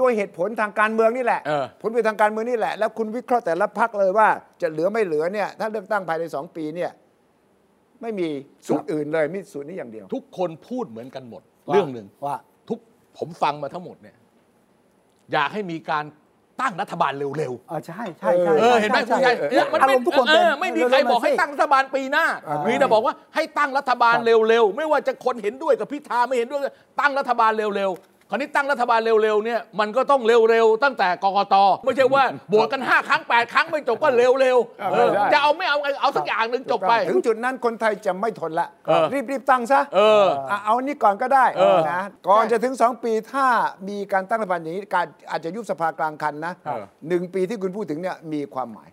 ด้วยเหตุผลทางการเมืองนี่แหละ เออ ผลเป็นทางการเมืองนี่แหละ แล้วคุณวิเคราะห์แต่ละพักเลยว่า จะเหลือไม่เหลือเนี่ย ถ้าเลือกตั้งภายในสองปีเนี่ย ไม่มีสูตรอื่นเลยมีสูตรนี้อย่างเดียว ทุกคนพูดเหมือนกันหมด ว่าเรื่องหนึ่งว่า ทุกผมฟังมาทั้งหมดเนี่ย อยากให้มีการตั้งรัฐบาลเร็วเออใช่ใช่ใช่ๆเออเห็นไหมใช่คุณชัยใช่เนี่ยมันอาไม่รมณ์ทุกคนเอเป็นอไม่มีใครบอกให้ตั้งรัฐบาลปีหน้าอ่ามี มีแต่บอกว่าให้ตั้งรัฐบาลเร็วๆ ไม่ว่าจะคนเห็นด้วยกับพิธาไม่เห็นด้วย ตั้งรัฐบาลเร็วๆ คราวนี้ตั้งรัฐบาลเร็วๆเนี่ยมันก็ต้องเร็วๆตั้งแต่กกตไม่ใช่ว่าโหวตกันห้าครั้งแปดครั้งไม่จบก็เร็วๆเออได้ จะเอาไม่เอาเอาสักอย่างหนึ่งจบไป ถึงจุดนั้นคนไทยจะไม่ทนละเออรีบรีบตั้งซะเอออะเอานี่ก่อนก็ได้เออนะก่อนจะถึง 2 ปีถ้ามีการตั้งรัฐบาลอย่างนี้การอาจจะยุบสภากลางคันนะเออ หนึ่งปีที่คุณพูดถึงเนี่ยมีความหมาย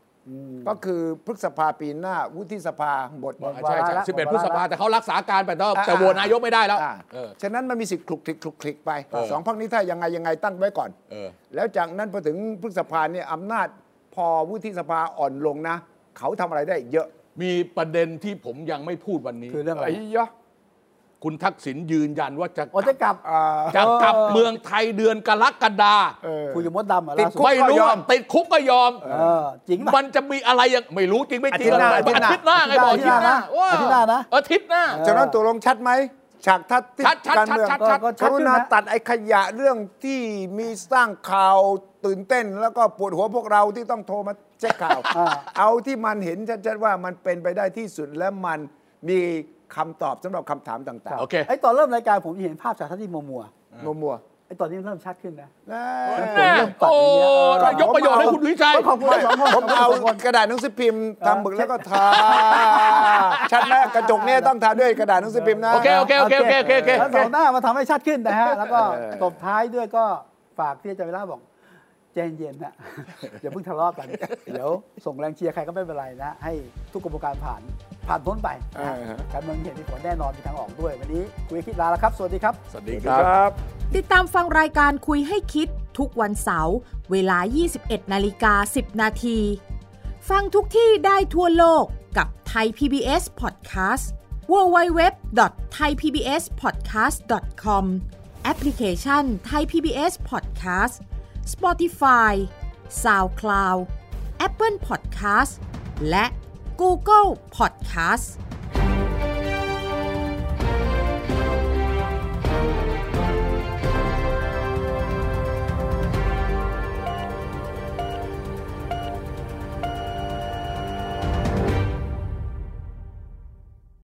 ก็คือพฤษภาปีหน้า วุฒิสภาหมดใช่ใช่วาระสิบเอ็ดวาระพฤษภาแต่เขารักษาการไปแต่ว่าอ่าแต่โหวตนายกไม่ได้แล้วอะเออฉะนั้นมันมีสิทธิ์คลุกคลิกคลุกคลิกไปเออสองพักนี้ถ้ายังไงยังไงตั้งไว้ก่อนเออแล้วจากนั้นพอถึงพฤษภาเนี่ยอำนาจพอวุฒิสภาอ่อนลงนะ เขาทำอะไรได้เยอะ มีประเด็นที่ผมยังไม่พูดวันนี้คือเรื่องอะไรไอ้ยะ คุณทักษิณยืนยันว่าจะโอ้จะกลับอ่าจะกลับเมืองไทยเดือนกรกฎาเออคุยกับมดดำเหรอติดล่าสุดคุกไม่รู้ก็ยอว่ามติดคุกก็ยอมเออจริงป่ะมันจะมีอะไรยังไม่รู้จริงไม่จริงอาทิตย์หน้าอาทิตย์หน้าไงบอกอาอาทิทิตตย์ย์หหน้าน้านะอาทิตย์หน้านะอาทิตย์หน้าฉะนั้นตัวลงชัดไหมฉากทัศน์ที่ชัดชัดการเมืองชัดก็ก็กชัดรุขึ้นณานะตัดไอ้ขยะเรื่องที่มีสร้างข่าวตื่นเต้น แล้วก็ปวดหัวพวกเราที่ต้องโทรมาเช็คข่าวอ่าเอาที่มันเห็นชัดๆว่ามันเป็นไปได้ที่สุดและมันมี คำตอบสำหรับคำถามต่างโอเค ไอ้ตอนเริ่มรายการผมเห็นภาพจากท่านที่มัวมัวๆมัวๆไอ้ตอนนี้มันเริ่มชัดขึ้นนะๆนะแน่โอ้ยกประโยชน์ให้คุณวิชัย ขอบคุณทั้งสองคนผมเอากระดาษหนังสือพิมพ์ทำหมึกแล้วก็ทาชัดไหมกระจกเนี่ยต้องทาด้วยกระดาษหนังสือพิมพ์นะ โอเค โอเค โอเค โอเค โอเคโอเคแล้วเสาร์หน้ามาทำให้ชัดขึ้นนะฮะ แล้วก็เออตบท้ายด้วยก็ฝากที่อาจารย์เวลาบอก ใจเย็นๆนะอย่าเพิ่งทะเลาะกัน เดี๋ยวส่งแรงเชียร์ใครก็ไม่เป็นไรนะ ให้ทุกกระบวนการผ่านผ่านพ้นไปนะฮะเออการเมืองเห็นมีผลแน่นอนมีทางออกด้วย วันนี้คุยคิดลาแล้วครับ สวัสดีครับ สวัสดีคครัรับบติดตามฟังรายการคุยให้คิดทุกวันเสาร์เวลา 21 นาฬิกา 10 นาที ฟังทุกที่ได้ทั่วโลกกับไทย PBS Podcast www.thaipbspodcast.com แอปพลิเคชัน Thai PBS Podcast Spotify SoundCloud Apple Podcast และ Google Podcast